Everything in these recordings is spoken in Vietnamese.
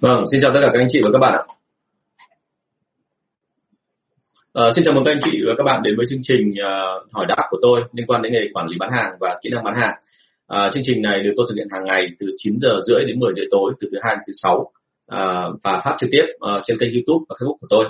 Vâng, xin chào tất cả các anh chị và các bạn ạ. À, xin chào mừng các anh chị và các bạn đến với chương trình uh, hỏi đáp của tôi liên quan đến nghề quản lý bán hàng và kỹ năng bán hàng. À, chương trình này được tôi thực hiện hàng ngày từ 9 giờ rưỡi đến 10 giờ tối từ thứ hai đến thứ sáu à, và phát trực tiếp uh, trên kênh YouTube và Facebook của tôi.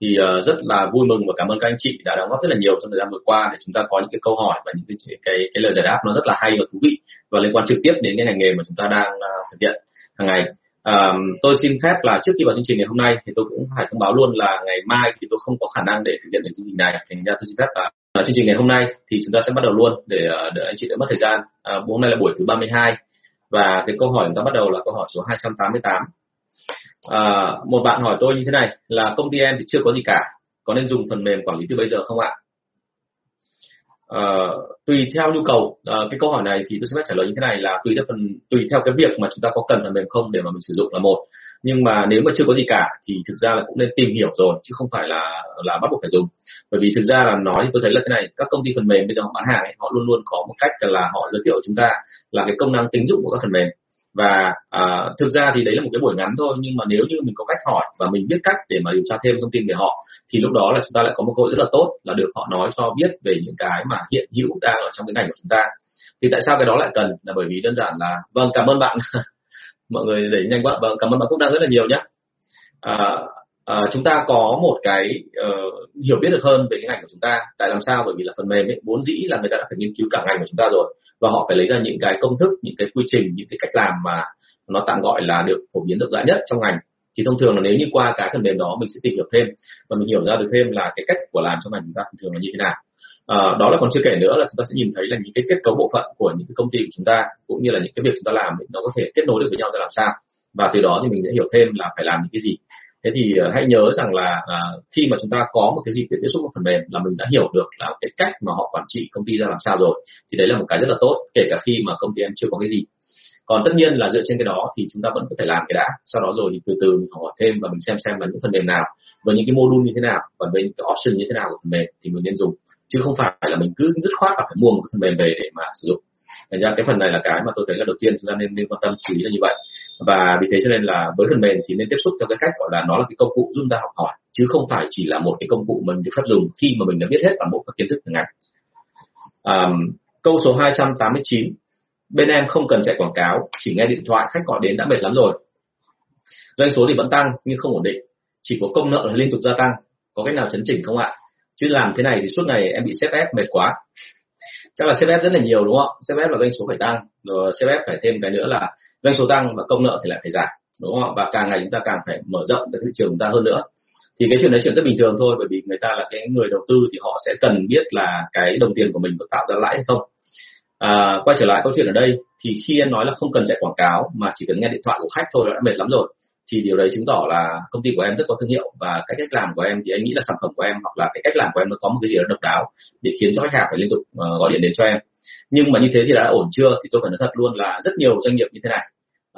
Thì uh, rất là vui mừng và cảm ơn các anh chị đã đóng góp rất là nhiều trong thời gian vừa qua để chúng ta có những cái câu hỏi và những cái cái, cái lời giải đáp nó rất là hay và thú vị và liên quan trực tiếp đến cái ngành nghề mà chúng ta đang uh, thực hiện hàng ngày. À, tôi xin phép là trước khi vào chương trình ngày hôm nay thì tôi cũng phải thông báo luôn là ngày mai thì tôi không có khả năng để thực hiện được chương trình này. Thành ra tôi xin phép là à, chương trình ngày hôm nay thì chúng ta sẽ bắt đầu luôn để ờ, để anh chị đỡ mất thời gian. À, hôm nay là buổi thứ 32 và cái câu hỏi chúng ta bắt đầu là câu hỏi số 288 à, ờ, một bạn hỏi tôi như thế này là công ty em thì chưa có gì cả có nên dùng phần mềm quản lý từ bây giờ không ạ? Uh, tùy theo nhu cầu uh, cái câu hỏi này thì tôi sẽ trả lời như thế này là tùy theo phần tùy theo cái việc mà chúng ta có cần phần mềm không để mà mình sử dụng là một. Nhưng mà nếu mà chưa có gì cả thì thực ra là cũng nên tìm hiểu rồi chứ không phải là là bắt buộc phải dùng. Bởi vì thực ra là nói thì tôi thấy là thế này các công ty phần mềm bây giờ họ bán hàng ấy, họ luôn luôn có một cách là họ giới thiệu chúng ta là cái công năng tính dụng của các phần mềm. Và à, thực ra thì đấy là một cái buổi ngắn thôi nhưng mà nếu như mình có cách hỏi và mình biết cách để mà điều tra thêm thông tin về họ thì lúc đó là chúng ta lại có một cơ hội rất là tốt là được họ nói cho biết về những cái mà hiện hữu đang ở trong cái ngành của chúng ta. Thì tại sao cái đó lại cần? Là bởi vì đơn giản là vâng cảm ơn bạn. Mọi người đẩy nhanh quá. Vâng cảm ơn bạn Phúc đang rất là nhiều nhé à, à, chúng ta có một cái uh, hiểu biết được hơn về cái ngành của chúng ta. Tại làm sao? Bởi vì là phần mềm ấy vốn dĩ là người ta đã phải nghiên cứu cả ngành của chúng ta rồi. Và họ phải lấy ra những cái công thức những cái quy trình những cái cách làm mà nó tạm gọi là được phổ biến rộng rãi nhất trong ngành thì thông thường là nếu như qua cái phần mềm đó mình sẽ tìm hiểu thêm và mình hiểu ra được thêm là cái cách của làm trong ngành chúng ta thường là như thế nào. À, đó là còn chưa kể nữa là chúng ta sẽ nhìn thấy là những cái kết cấu bộ phận của những cái công ty của chúng ta cũng như là những cái việc chúng ta làm nó có thể kết nối được với nhau ra làm sao. Và từ đó thì mình sẽ hiểu thêm là phải làm những cái gì. Thế thì ờ, hãy nhớ rằng là à, khi mà chúng ta có một cái gì để tiếp xúc với phần mềm là mình đã hiểu được là cái cách mà họ quản trị công ty ra làm sao rồi. Thì đấy là một cái rất là tốt kể cả khi mà công ty em chưa có cái gì còn tất nhiên là dựa trên cái đó thì chúng ta vẫn có thể làm cái đã. Sau đó rồi thì từ từ mình hỏi thêm và mình xem xem là những phần mềm nào và những cái module như thế nào và với những cái option như thế nào của phần mềm thì mình nên dùng. Chứ không phải là mình cứ dứt khoát là phải mua một cái phần mềm về để mà sử dụng. Thành ra cái phần này là cái mà tôi thấy là đầu tiên chúng ta nên nên quan tâm chú ý là như vậy. Và vì thế cho nên là với phần mềm thì nên tiếp xúc theo cái cách gọi là nó là cái công cụ giúp ta học hỏi chứ không phải chỉ là một cái công cụ mình được phép dùng khi mà mình đã biết hết toàn bộ các kiến thức ngành. À, câu số 289 bên em không cần chạy quảng cáo, chỉ nghe điện thoại, khách gọi đến đã mệt lắm rồi. Doanh số thì vẫn tăng, nhưng không ổn định. Chỉ có công nợ là liên tục gia tăng. Có cách nào chấn chỉnh không ạ? Chứ làm thế này thì suốt ngày em bị xếp ép, mệt quá. Chắc là xếp ép rất là nhiều, đúng không ạ? Xếp ép là doanh số phải tăng, rồi xếp ép phải thêm cái nữa là doanh số tăng và công nợ thì lại phải giảm, đúng không ạ? Và càng ngày chúng ta càng phải mở rộng cái thị trường chúng ta hơn nữa. Thì cái chuyện đấy chuyện rất bình thường thôi, bởi vì người ta là cái người đầu tư thì họ sẽ cần biết là cái đồng tiền của mình có tạo ra lãi hay không à, quay trở lại câu chuyện ở đây thì khi em nói là không cần chạy quảng cáo mà chỉ cần nghe điện thoại của khách thôi đã mệt lắm rồi thì điều đấy chứng tỏ là công ty của em rất có thương hiệu và cái cách làm của em thì anh nghĩ là sản phẩm của em hoặc là cái cách làm của em nó có một cái gì đó độc đáo để khiến cho khách hàng phải liên tục uh, gọi điện đến cho em. Nhưng mà như thế thì đã ổn chưa? Thì tôi phải nói thật luôn là rất nhiều doanh nghiệp như thế này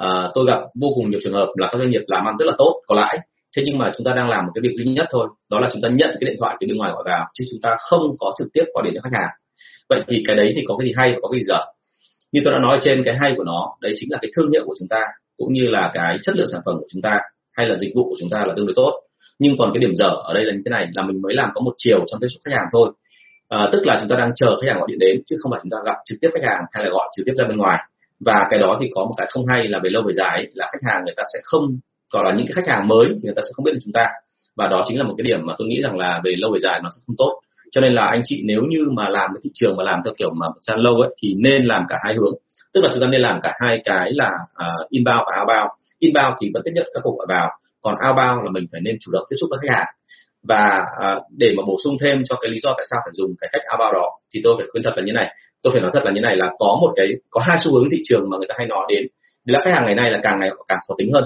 uh, tôi gặp vô cùng nhiều trường hợp là các doanh nghiệp làm ăn rất là tốt có lãi thế nhưng mà chúng ta đang làm một cái việc duy nhất thôi đó là chúng ta nhận cái điện thoại từ bên ngoài gọi vào chứ chúng ta không có trực tiếp gọi điện cho khách hàng vậy thì cái đấy thì có cái gì hay và có cái gì dở? Như tôi đã nói trên cái hay của nó đấy chính là cái thương hiệu của chúng ta cũng như là cái chất lượng sản phẩm của chúng ta hay là dịch vụ của chúng ta là tương đối tốt. Nhưng còn cái điểm dở ở đây là như thế này là mình mới làm có một chiều trong tiếp xúc khách hàng thôi. À, tức là chúng ta đang chờ khách hàng gọi điện đến chứ không phải chúng ta gặp trực tiếp khách hàng hay là gọi trực tiếp ra bên ngoài. Và cái đó thì có một cái không hay là về lâu về dài là khách hàng người ta sẽ không gọi là những cái khách hàng mới thì người ta sẽ không biết được chúng ta. Và đó chính là một cái điểm mà tôi nghĩ rằng là về lâu về dài nó sẽ không tốt cho nên là anh chị nếu như mà làm cái thị trường mà làm theo kiểu mà gian lâu ấy thì nên làm cả hai hướng. Tức là chúng ta nên làm cả hai cái là uh, inbound và outbound. Inbound thì vẫn tiếp nhận các cuộc gọi vào còn outbound là mình phải nên chủ động tiếp xúc với khách hàng. Và uh, để mà bổ sung thêm cho cái lý do tại sao phải dùng cái cách outbound đó thì tôi phải khuyên thật là như này. Tôi phải nói thật là như này là có một cái có hai xu hướng thị trường mà người ta hay nói đến. Đấy là khách hàng ngày nay là càng ngày càng khó tính hơn.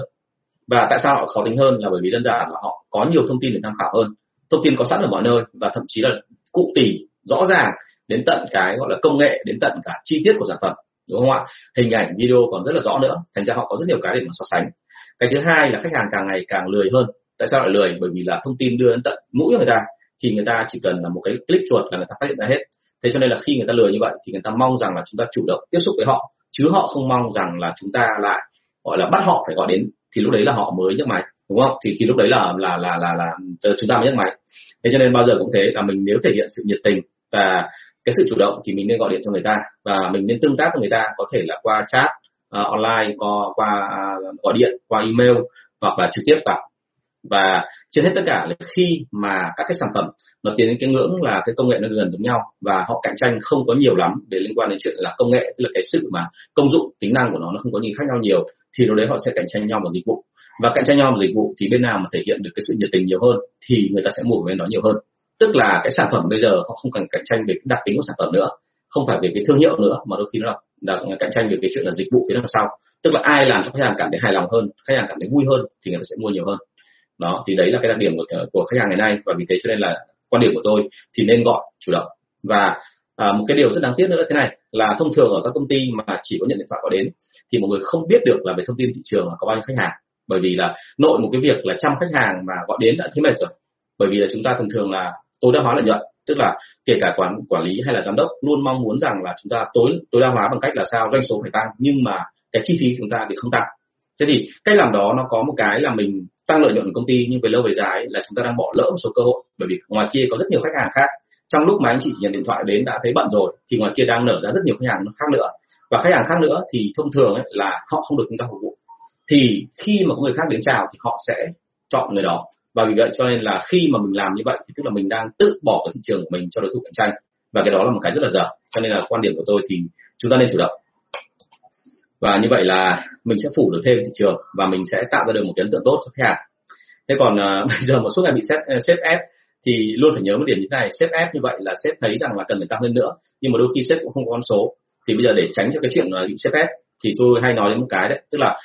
Và tại sao họ khó tính hơn là bởi vì đơn giản là họ có nhiều thông tin để tham khảo hơn. Thông tin có sẵn ở mọi nơi và thậm chí là cụ tỉ, rõ ràng đến tận cái gọi là công nghệ, đến tận cả chi tiết của sản phẩm, đúng không ạ? Hình ảnh, video còn rất là rõ nữa, thành ra họ có rất nhiều cái để mà so sánh. Cái thứ hai là khách hàng càng ngày càng lười hơn. Tại sao lại lười? Bởi vì là thông tin đưa đến tận mũi người ta, thì người ta chỉ cần là một cái click chuột là người ta phát hiện ra hết. Thế cho nên là khi người ta lười như vậy, thì người ta mong rằng là chúng ta chủ động tiếp xúc với họ, chứ họ không mong rằng là chúng ta lại, gọi là, bắt họ phải gọi đến, thì lúc đấy là họ mới nhấc máy, đúng không? Thì khi lúc đấy là là là là là, chúng ta mới nhấc máy thế cho nên bao giờ cũng thế là mình nếu thể hiện sự nhiệt tình và cái sự chủ động thì mình nên gọi điện cho người ta. Và mình nên tương tác với người ta có thể là qua chat uh, online qua qua uh, gọi điện qua email hoặc là trực tiếp gặp. Và trên hết tất cả là khi mà các cái sản phẩm nó tiến đến cái ngưỡng là cái công nghệ nó gần giống nhau và họ cạnh tranh không có nhiều lắm để liên quan đến chuyện là công nghệ tức là cái sự mà công dụng tính năng của nó nó không có gì khác nhau nhiều thì lúc đấy họ sẽ cạnh tranh nhau vào dịch vụ và cạnh tranh nhau dịch vụ thì bên nào mà thể hiện được cái sự nhiệt tình nhiều hơn thì người ta sẽ mua bên đó nhiều hơn. Tức là cái sản phẩm bây giờ họ không cần cạnh tranh về cái đặc tính của sản phẩm nữa không phải về cái thương hiệu nữa mà đôi khi nó là, là cạnh tranh về cái chuyện là dịch vụ phía đằng sau. Tức là ai làm cho khách hàng cảm thấy hài lòng hơn khách hàng cảm thấy vui hơn thì người ta sẽ mua nhiều hơn. Đó thì đấy là cái đặc điểm của của khách hàng ngày nay. Và vì thế cho nên là quan điểm của tôi thì nên gọi chủ động. Và à, một cái điều rất đáng tiếc nữa là thế này là thông thường ở các công ty mà chỉ có nhận điện thoại gọi đến thì mọi người không biết được là về thông tin thị trường có bao nhiêu khách hàng bởi vì là nội một cái việc là trăm khách hàng mà gọi đến đã thấy mệt rồi. Bởi vì là chúng ta thường thường là tối đa hóa lợi nhuận tức là kể cả quản quản lý hay là giám đốc luôn mong muốn rằng là chúng ta tối tối đa hóa bằng cách là sao doanh số phải tăng nhưng mà cái chi phí của chúng ta thì không tăng. Thế thì cách làm đó nó có một cái là mình tăng lợi nhuận của công ty nhưng về lâu về dài là chúng ta đang bỏ lỡ một số cơ hội. Bởi vì ngoài kia có rất nhiều khách hàng khác trong lúc mà anh chị nhận điện thoại đến đã thấy bận rồi thì ngoài kia đang nở ra rất nhiều khách hàng khác nữa. Và khách hàng khác nữa thì thông thường ấy, là họ không được chúng ta phục vụ thì khi mà có người khác đến chào thì họ sẽ chọn người đó. Và vì vậy cho nên là khi mà mình làm như vậy thì tức là mình đang tự bỏ cái thị trường của mình cho đối thủ cạnh tranh. Và cái đó là một cái rất là dở. Cho nên là quan điểm của tôi thì chúng ta nên chủ động. Và như vậy là mình sẽ phủ được thêm thị trường và mình sẽ tạo ra được một cái ấn tượng tốt cho khách hàng. Thế còn uh, bây giờ một số ngày bị sếp xếp sếp ép thì luôn phải nhớ một điểm như thế này. Sếp ép như vậy là sếp thấy rằng là cần phải tăng hơn nữa. Nhưng mà đôi khi sếp cũng không có con số. Thì bây giờ để tránh cho cái chuyện là bị sếp ép thì tôi hay nói đến một cái đấy. Tức là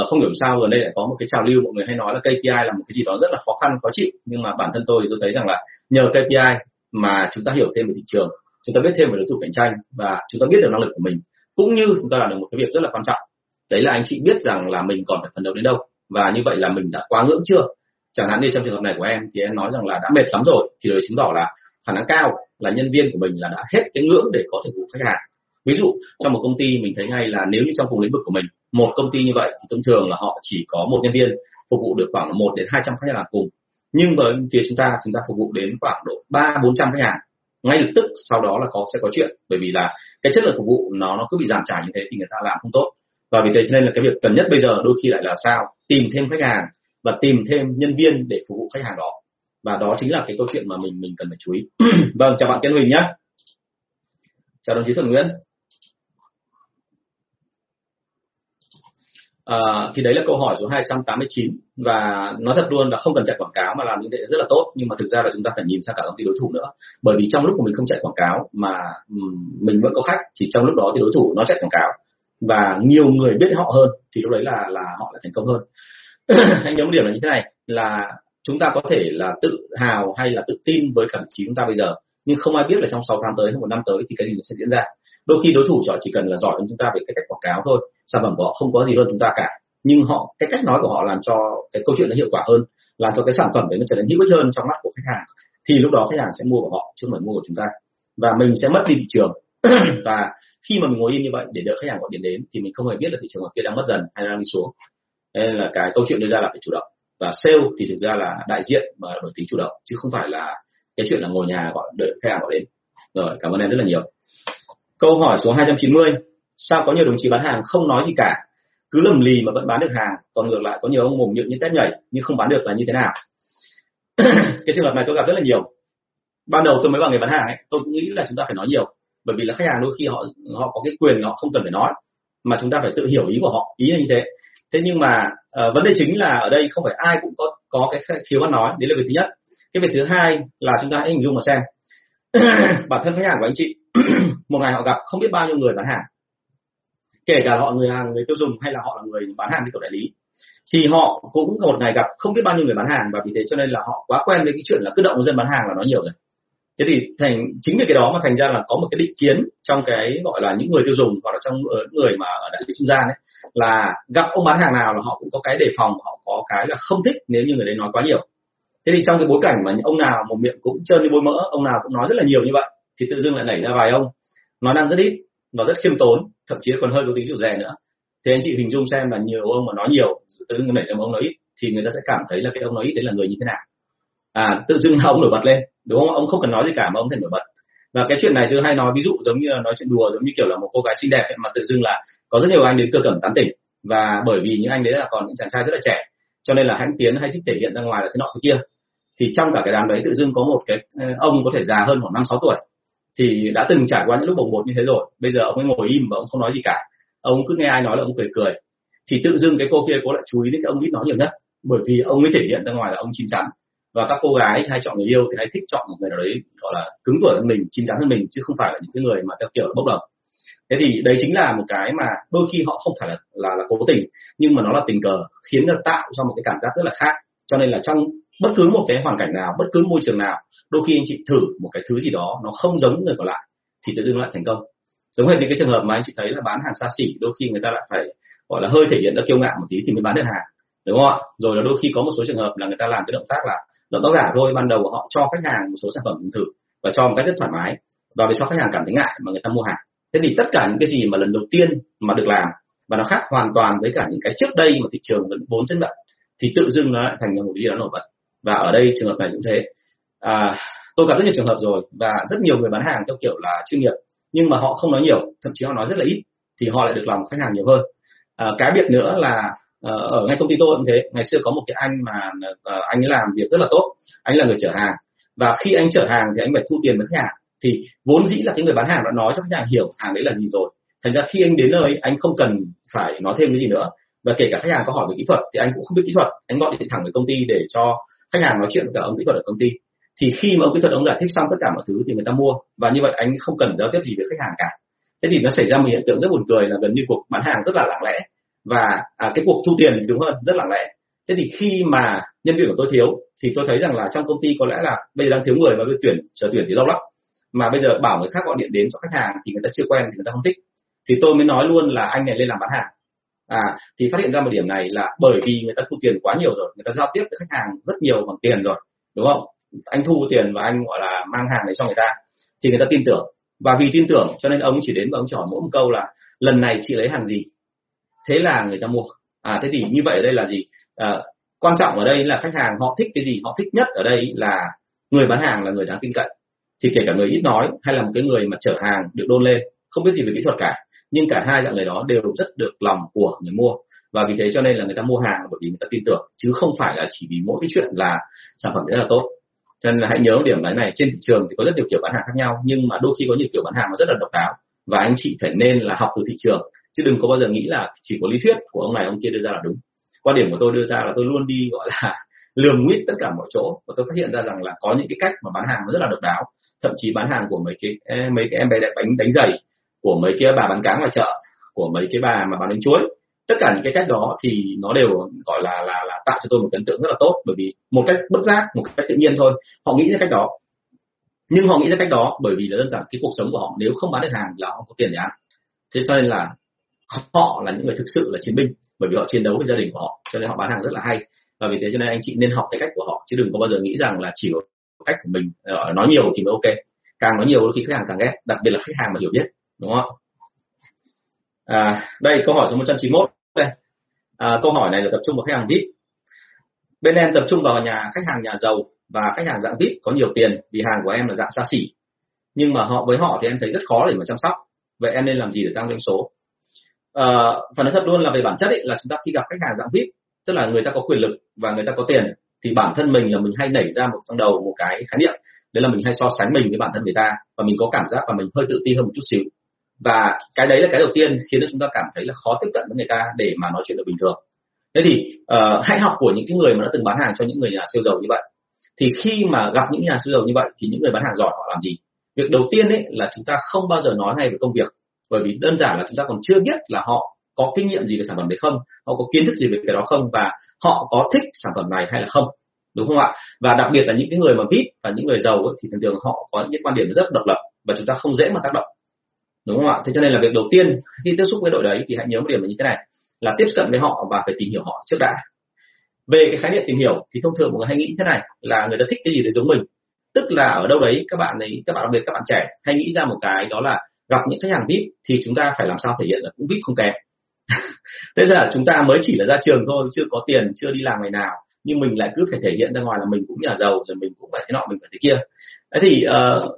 uh, không hiểu sao gần đây lại có một cái trào lưu mọi người hay nói là KPI là một cái gì đó rất là khó khăn khó chịu. Nhưng mà bản thân tôi thì tôi thấy rằng là nhờ KPI mà chúng ta hiểu thêm về thị trường chúng ta biết thêm về đối thủ cạnh tranh và chúng ta biết được năng lực của mình cũng như chúng ta làm được một cái việc rất là quan trọng. Đấy là anh chị biết rằng là mình còn phải phấn đấu đến đâu và như vậy là mình đã quá ngưỡng chưa? Chẳng hạn như trong trường hợp này của em thì em nói rằng là đã mệt lắm rồi thì đấy chứng tỏ là khả năng cao là nhân viên của mình là đã hết cái ngưỡng để có thể phục khách hàng. Ví dụ trong một công ty mình thấy ngay là nếu như trong cùng lĩnh vực của mình một công ty như vậy thì thông thường là họ chỉ có một nhân viên phục vụ được khoảng 1 đến 200 khách hàng cùng. Nhưng với phía chúng ta chúng ta phục vụ đến khoảng độ ba, bốn trăm khách hàng. Ngay lập tức sau đó là có, sẽ có chuyện, bởi vì là cái chất lượng phục vụ nó nó cứ bị giảm trả như thế thì người ta làm không tốt. Và vì thế cho nên là cái việc cần nhất bây giờ đôi khi lại là sao? Tìm thêm khách hàng và tìm thêm nhân viên để phục vụ khách hàng đó. Và đó chính là cái câu chuyện mà mình mình cần phải chú ý. Vâng chào bạn Kiên Huỳnh nhé chào đồng chí Thuận Nguyễn. À, thì đấy là câu hỏi số 289 và nói thật luôn là không cần chạy quảng cáo mà làm như thế rất là tốt. Nhưng mà thực ra là chúng ta phải nhìn sang cả công ty đối thủ nữa. Bởi vì trong lúc của mình không chạy quảng cáo mà mình vẫn có khách thì trong lúc đó thì đối thủ nó chạy quảng cáo. Và nhiều người biết họ hơn thì lúc đấy là là họ là thành công hơn. Anh nhớ một điểm là như thế này là chúng ta có thể là tự hào hay là tự tin với cả vị trí chúng ta bây giờ. Nhưng không ai biết là trong 6 tháng tới hay một năm tới thì cái gì sẽ diễn ra. Đôi khi đối thủ họ chỉ cần là giỏi hơn chúng ta về cái cách quảng cáo thôi sản phẩm của họ không có gì hơn chúng ta cả. Nhưng họ, cái cách nói của họ làm cho cái câu chuyện nó hiệu quả hơn, làm cho cái sản phẩm đấy nó trở nên hữu ích hơn trong mắt của khách hàng. Thì lúc đó khách hàng sẽ mua của họ chứ không phải mua của chúng ta. Và mình sẽ mất đi thị trường. Và khi mà mình ngồi yên như vậy để đợi khách hàng gọi điện đến thì mình không hề biết là thị trường ở kia đang mất dần hay đang đi xuống. Nên là cái câu chuyện đưa ra là phải chủ động. Và sale thì thực ra là đại diện mà đổi tính chủ động, chứ không phải là cái chuyện là ngồi nhà gọi, đợi khách hàng gọi đến. Rồi, cảm ơn em rất là nhiều. Câu hỏi số 290 sao có nhiều đồng chí bán hàng không nói gì cả? Cứ lầm lì mà vẫn bán được hàng. Còn ngược lại có nhiều ông mồm nhượng như tét nhảy nhưng không bán được là như thế nào? Cái trường hợp này tôi gặp rất là nhiều. Ban đầu tôi mới vào nghề bán hàng ấy tôi cũng nghĩ là chúng ta phải nói nhiều. Bởi vì là khách hàng đôi khi họ họ có cái quyền họ không cần phải nói mà chúng ta phải tự hiểu ý của họ ý là như thế. Thế nhưng mà uh, vấn đề chính là ở đây không phải ai cũng có có cái khiếu ăn nói. Đấy là việc thứ nhất. Cái việc thứ hai là chúng ta hãy hình dung mà xem. Bản thân khách hàng của anh chị một ngày họ gặp không biết bao nhiêu người bán hàng kể cả họ người hàng, người tiêu dùng hay là họ là người bán hàng đi tổ đại lý, thì họ cũng một ngày gặp không biết bao nhiêu người bán hàng và vì thế cho nên là họ quá quen với cái chuyện là cứ động dân bán hàng là nói nhiều rồi. Thế thì thành, chính vì cái đó mà thành ra là có một cái định kiến trong cái gọi là những người tiêu dùng hoặc là trong ờ, người mà ở đại lý trung gian ấy, là gặp ông bán hàng nào là họ cũng có cái đề phòng, họ có cái là không thích nếu như người đấy nói quá nhiều. Thế thì trong cái bối cảnh mà ông nào một miệng cũng trơn như bôi mỡ, ông nào cũng nói rất là nhiều như vậy, thì tự dưng lại nảy ra vài ông, nói năng rất ít và rất khiêm tốn thậm chí còn hơi có tính dịu dè nữa. Thì anh chị hình dung xem là nhiều ông mà nói nhiều tự dưng nảy ra ông nói ít thì người ta sẽ cảm thấy là cái ông nói ít đấy là người như thế nào. À tự dưng là ông nổi bật lên đúng không? Ông không cần nói gì cả mà ông thể nổi bật. Và cái chuyện này tôi hay nói ví dụ giống như là nói chuyện đùa giống như kiểu là một cô gái xinh đẹp ấy, mà tự dưng là có rất nhiều anh đến cơ cẩm tán tỉnh. Và bởi vì những anh đấy là còn những chàng trai rất là trẻ cho nên là hãnh tiến hay thích thể hiện ra ngoài là thế nọ thế kia. Thì trong cả cái đám đấy tự dưng có một cái ờ, ông có thể già hơn khoảng năm sáu tuổi thì đã từng trải qua những lúc bồng bột như thế rồi. Bây giờ ông ấy ngồi im và ông không nói gì cả. Ông cứ nghe ai nói là ông cười cười. Thì tự dưng cái cô kia cô lại chú ý đến cái ông ít nói nhiều nhất. Bởi vì ông ấy thể hiện ra ngoài là ông chín chắn. Và các cô gái hay chọn người yêu thì hay thích chọn một người nào đấy gọi là cứng tuổi hơn mình chín chắn hơn mình chứ không phải là những cái người mà theo kiểu bốc đồng. Thế thì đấy chính là một cái mà đôi khi họ không phải là là, là cố tình nhưng mà nó là tình cờ khiến nó tạo ra một cái cảm giác rất là khác. Cho nên là trong bất cứ một cái hoàn cảnh nào, bất cứ môi trường nào, đôi khi anh chị thử một cái thứ gì đó nó không giống người còn lại thì tự dưng lại thành công. Giống hệt những cái trường hợp mà anh chị thấy là bán hàng xa xỉ, đôi khi người ta lại phải, gọi là, hơi thể hiện ra kiêu ngạo một tí thì mới bán được hàng, đúng không ạ? Rồi là đôi khi có một số trường hợp là người ta làm cái động tác là động tác giả thôi, ban đầu họ cho khách hàng một số sản phẩm thử và cho một cách rất thoải mái và về sau khách hàng cảm thấy ngại mà người ta mua hàng. Thế thì tất cả những cái gì mà lần đầu tiên mà được làm và nó khác hoàn toàn với cả những cái trước đây mà thị trường vẫn vốn chân nhận thì tự dưng nó lại thành ra một cái gì đó nổi bật và ở đây trường hợp này cũng thế. À, tôi gặp rất nhiều trường hợp rồi và rất nhiều người bán hàng theo kiểu là chuyên nghiệp nhưng mà họ không nói nhiều thậm chí họ nói rất là ít thì họ lại được lòng khách hàng nhiều hơn. À, cái biệt nữa là ờ, ở ngay công ty tôi cũng thế. Ngày xưa có một cái anh mà ờ, anh ấy làm việc rất là tốt anh ấy là người chở hàng. Và khi anh chở hàng thì anh phải thu tiền với khách hàng. Thì vốn dĩ là cái người bán hàng đã nói cho khách hàng hiểu hàng đấy là gì rồi. Thành ra khi anh đến nơi anh không cần phải nói thêm cái gì nữa. Và kể cả khách hàng có hỏi về kỹ thuật thì anh cũng không biết kỹ thuật. Anh gọi điện thẳng về công ty để cho khách hàng nói chuyện với cả ông kỹ thuật ở công ty. Thì khi mà ông kỹ thuật ông giải thích xong tất cả mọi thứ thì người ta mua. Và như vậy anh không cần giao tiếp gì với khách hàng cả. Thế thì nó xảy ra một hiện tượng rất buồn cười là gần như cuộc bán hàng rất là lặng lẽ. Và à, cái cuộc thu tiền đúng hơn rất lặng lẽ. Thế thì khi mà nhân viên của tôi thiếu thì tôi thấy rằng là trong công ty có lẽ là bây giờ đang thiếu người và bây tuyển chờ tuyển thì lâu lắm. Mà bây giờ bảo người khác gọi điện đến cho khách hàng thì người ta chưa quen thì người ta không thích. Thì tôi mới nói luôn là anh này lên làm bán hàng à thì phát hiện ra một điểm này là bởi vì người ta thu tiền quá nhiều rồi người ta giao tiếp với khách hàng rất nhiều bằng tiền rồi đúng không? Anh thu tiền và anh gọi là mang hàng để cho người ta thì người ta tin tưởng. Và vì tin tưởng cho nên ông chỉ đến và ông chỉ hỏi mỗi một câu là lần này chị lấy hàng gì? Thế là người ta mua. À thế thì như vậy ở đây là gì? À, quan trọng ở đây là khách hàng họ thích cái gì họ thích nhất ở đây là người bán hàng là người đáng tin cậy. Thì kể cả người ít nói hay là một cái người mà chở hàng được đôn lên không biết gì về kỹ thuật cả nhưng cả hai dạng người đó đều rất được lòng của người mua. Và vì thế cho nên là người ta mua hàng bởi vì người ta tin tưởng, chứ không phải là chỉ vì mỗi cái chuyện là sản phẩm rất là tốt. Cho nên là hãy nhớ điểm đấy này, trên thị trường thì có rất nhiều kiểu bán hàng khác nhau, nhưng mà đôi khi có nhiều kiểu bán hàng nó rất là độc đáo. Và anh chị phải nên là học từ thị trường, chứ đừng có bao giờ nghĩ là chỉ có lý thuyết của ông này, ông kia đưa ra là đúng. Quan điểm của tôi đưa ra là tôi luôn đi, gọi là, lường nguyết tất cả mọi chỗ. Và tôi phát hiện ra rằng là có những cái cách mà bán hàng nó rất là độc đáo. Thậm chí bán hàng của mấy cái mấy cái em bé đánh bánh đánh giày của mấy cái bà bán cá ngoài chợ, của mấy cái bà mà bán bánh chuối. Tất cả những cái cách đó thì nó đều gọi là là là tạo cho tôi một ấn tượng rất là tốt. Bởi vì một cách bất giác, một cách tự nhiên thôi, họ nghĩ ra cách đó. Nhưng họ nghĩ ra cách đó bởi vì là đơn giản cái cuộc sống của họ, nếu không bán được hàng là họ không có tiền để ăn. Thế cho nên là họ là những người thực sự là chiến binh, bởi vì họ chiến đấu với gia đình của họ, cho nên họ bán hàng rất là hay. Và vì thế cho nên anh chị nên học cái cách của họ, chứ đừng có bao giờ nghĩ rằng là chỉ có cách của mình ờ, nói nhiều thì mới ok. Càng nói nhiều khi khách hàng càng ghét, đặc biệt là khách hàng mà hiểu biết đúng không à, đây câu hỏi số 191 đây. À, câu hỏi này là tập trung vào khách hàng vip. Bên em tập trung vào nhà khách hàng nhà giàu và khách hàng dạng vip có nhiều tiền vì hàng của em là dạng xa xỉ. Nhưng mà họ với họ thì em thấy rất khó để mà chăm sóc. Vậy em nên làm gì để tăng doanh số? À, phần nói thật luôn là về bản chất ấy, là chúng ta khi gặp khách hàng dạng vip tức là người ta có quyền lực và người ta có tiền thì bản thân mình là mình hay nảy ra một trong đầu một cái khái niệm. Đấy là mình hay so sánh mình với bản thân người ta và mình có cảm giác là mình hơi tự ti hơn một chút xíu và cái đấy là cái đầu tiên khiến cho chúng ta cảm thấy là khó tiếp cận với người ta để mà nói chuyện được bình thường. Thế thì uh, hãy học của những cái người mà đã từng bán hàng cho những người nhà siêu giàu như vậy. Thì khi mà gặp những nhà siêu giàu như vậy thì những người bán hàng giỏi họ làm gì? Việc đầu tiên ấy là chúng ta không bao giờ nói ngay về công việc bởi vì đơn giản là chúng ta còn chưa biết là họ có kinh nghiệm gì về sản phẩm đấy không họ có kiến thức gì về cái đó không và họ có thích sản phẩm này hay là không đúng không ạ? Và đặc biệt là những cái người mà vip và những người giàu ấy, thì thường thường họ có những quan điểm rất độc lập và chúng ta không dễ mà tác động đúng không ạ? Thế cho nên là việc đầu tiên khi tiếp xúc với đội đấy thì hãy nhớ một điểm là như thế này là tiếp cận với họ và phải tìm hiểu họ trước đã. Về cái khái niệm tìm hiểu thì thông thường mọi người hay nghĩ thế này là người ta thích cái gì để giống mình. Tức là ở đâu đấy các bạn ấy các bạn đặc biệt các bạn trẻ hay nghĩ ra một cái đó là gặp những khách hàng vip thì chúng ta phải làm sao thể hiện là cũng vip không kém. Thế là chúng ta mới chỉ là ra trường thôi chưa có tiền chưa đi làm ngày nào nhưng mình lại cứ phải thể hiện ra ngoài là mình cũng nhà giàu rồi mình cũng phải thế nọ mình phải thế kia. Thế thì uh,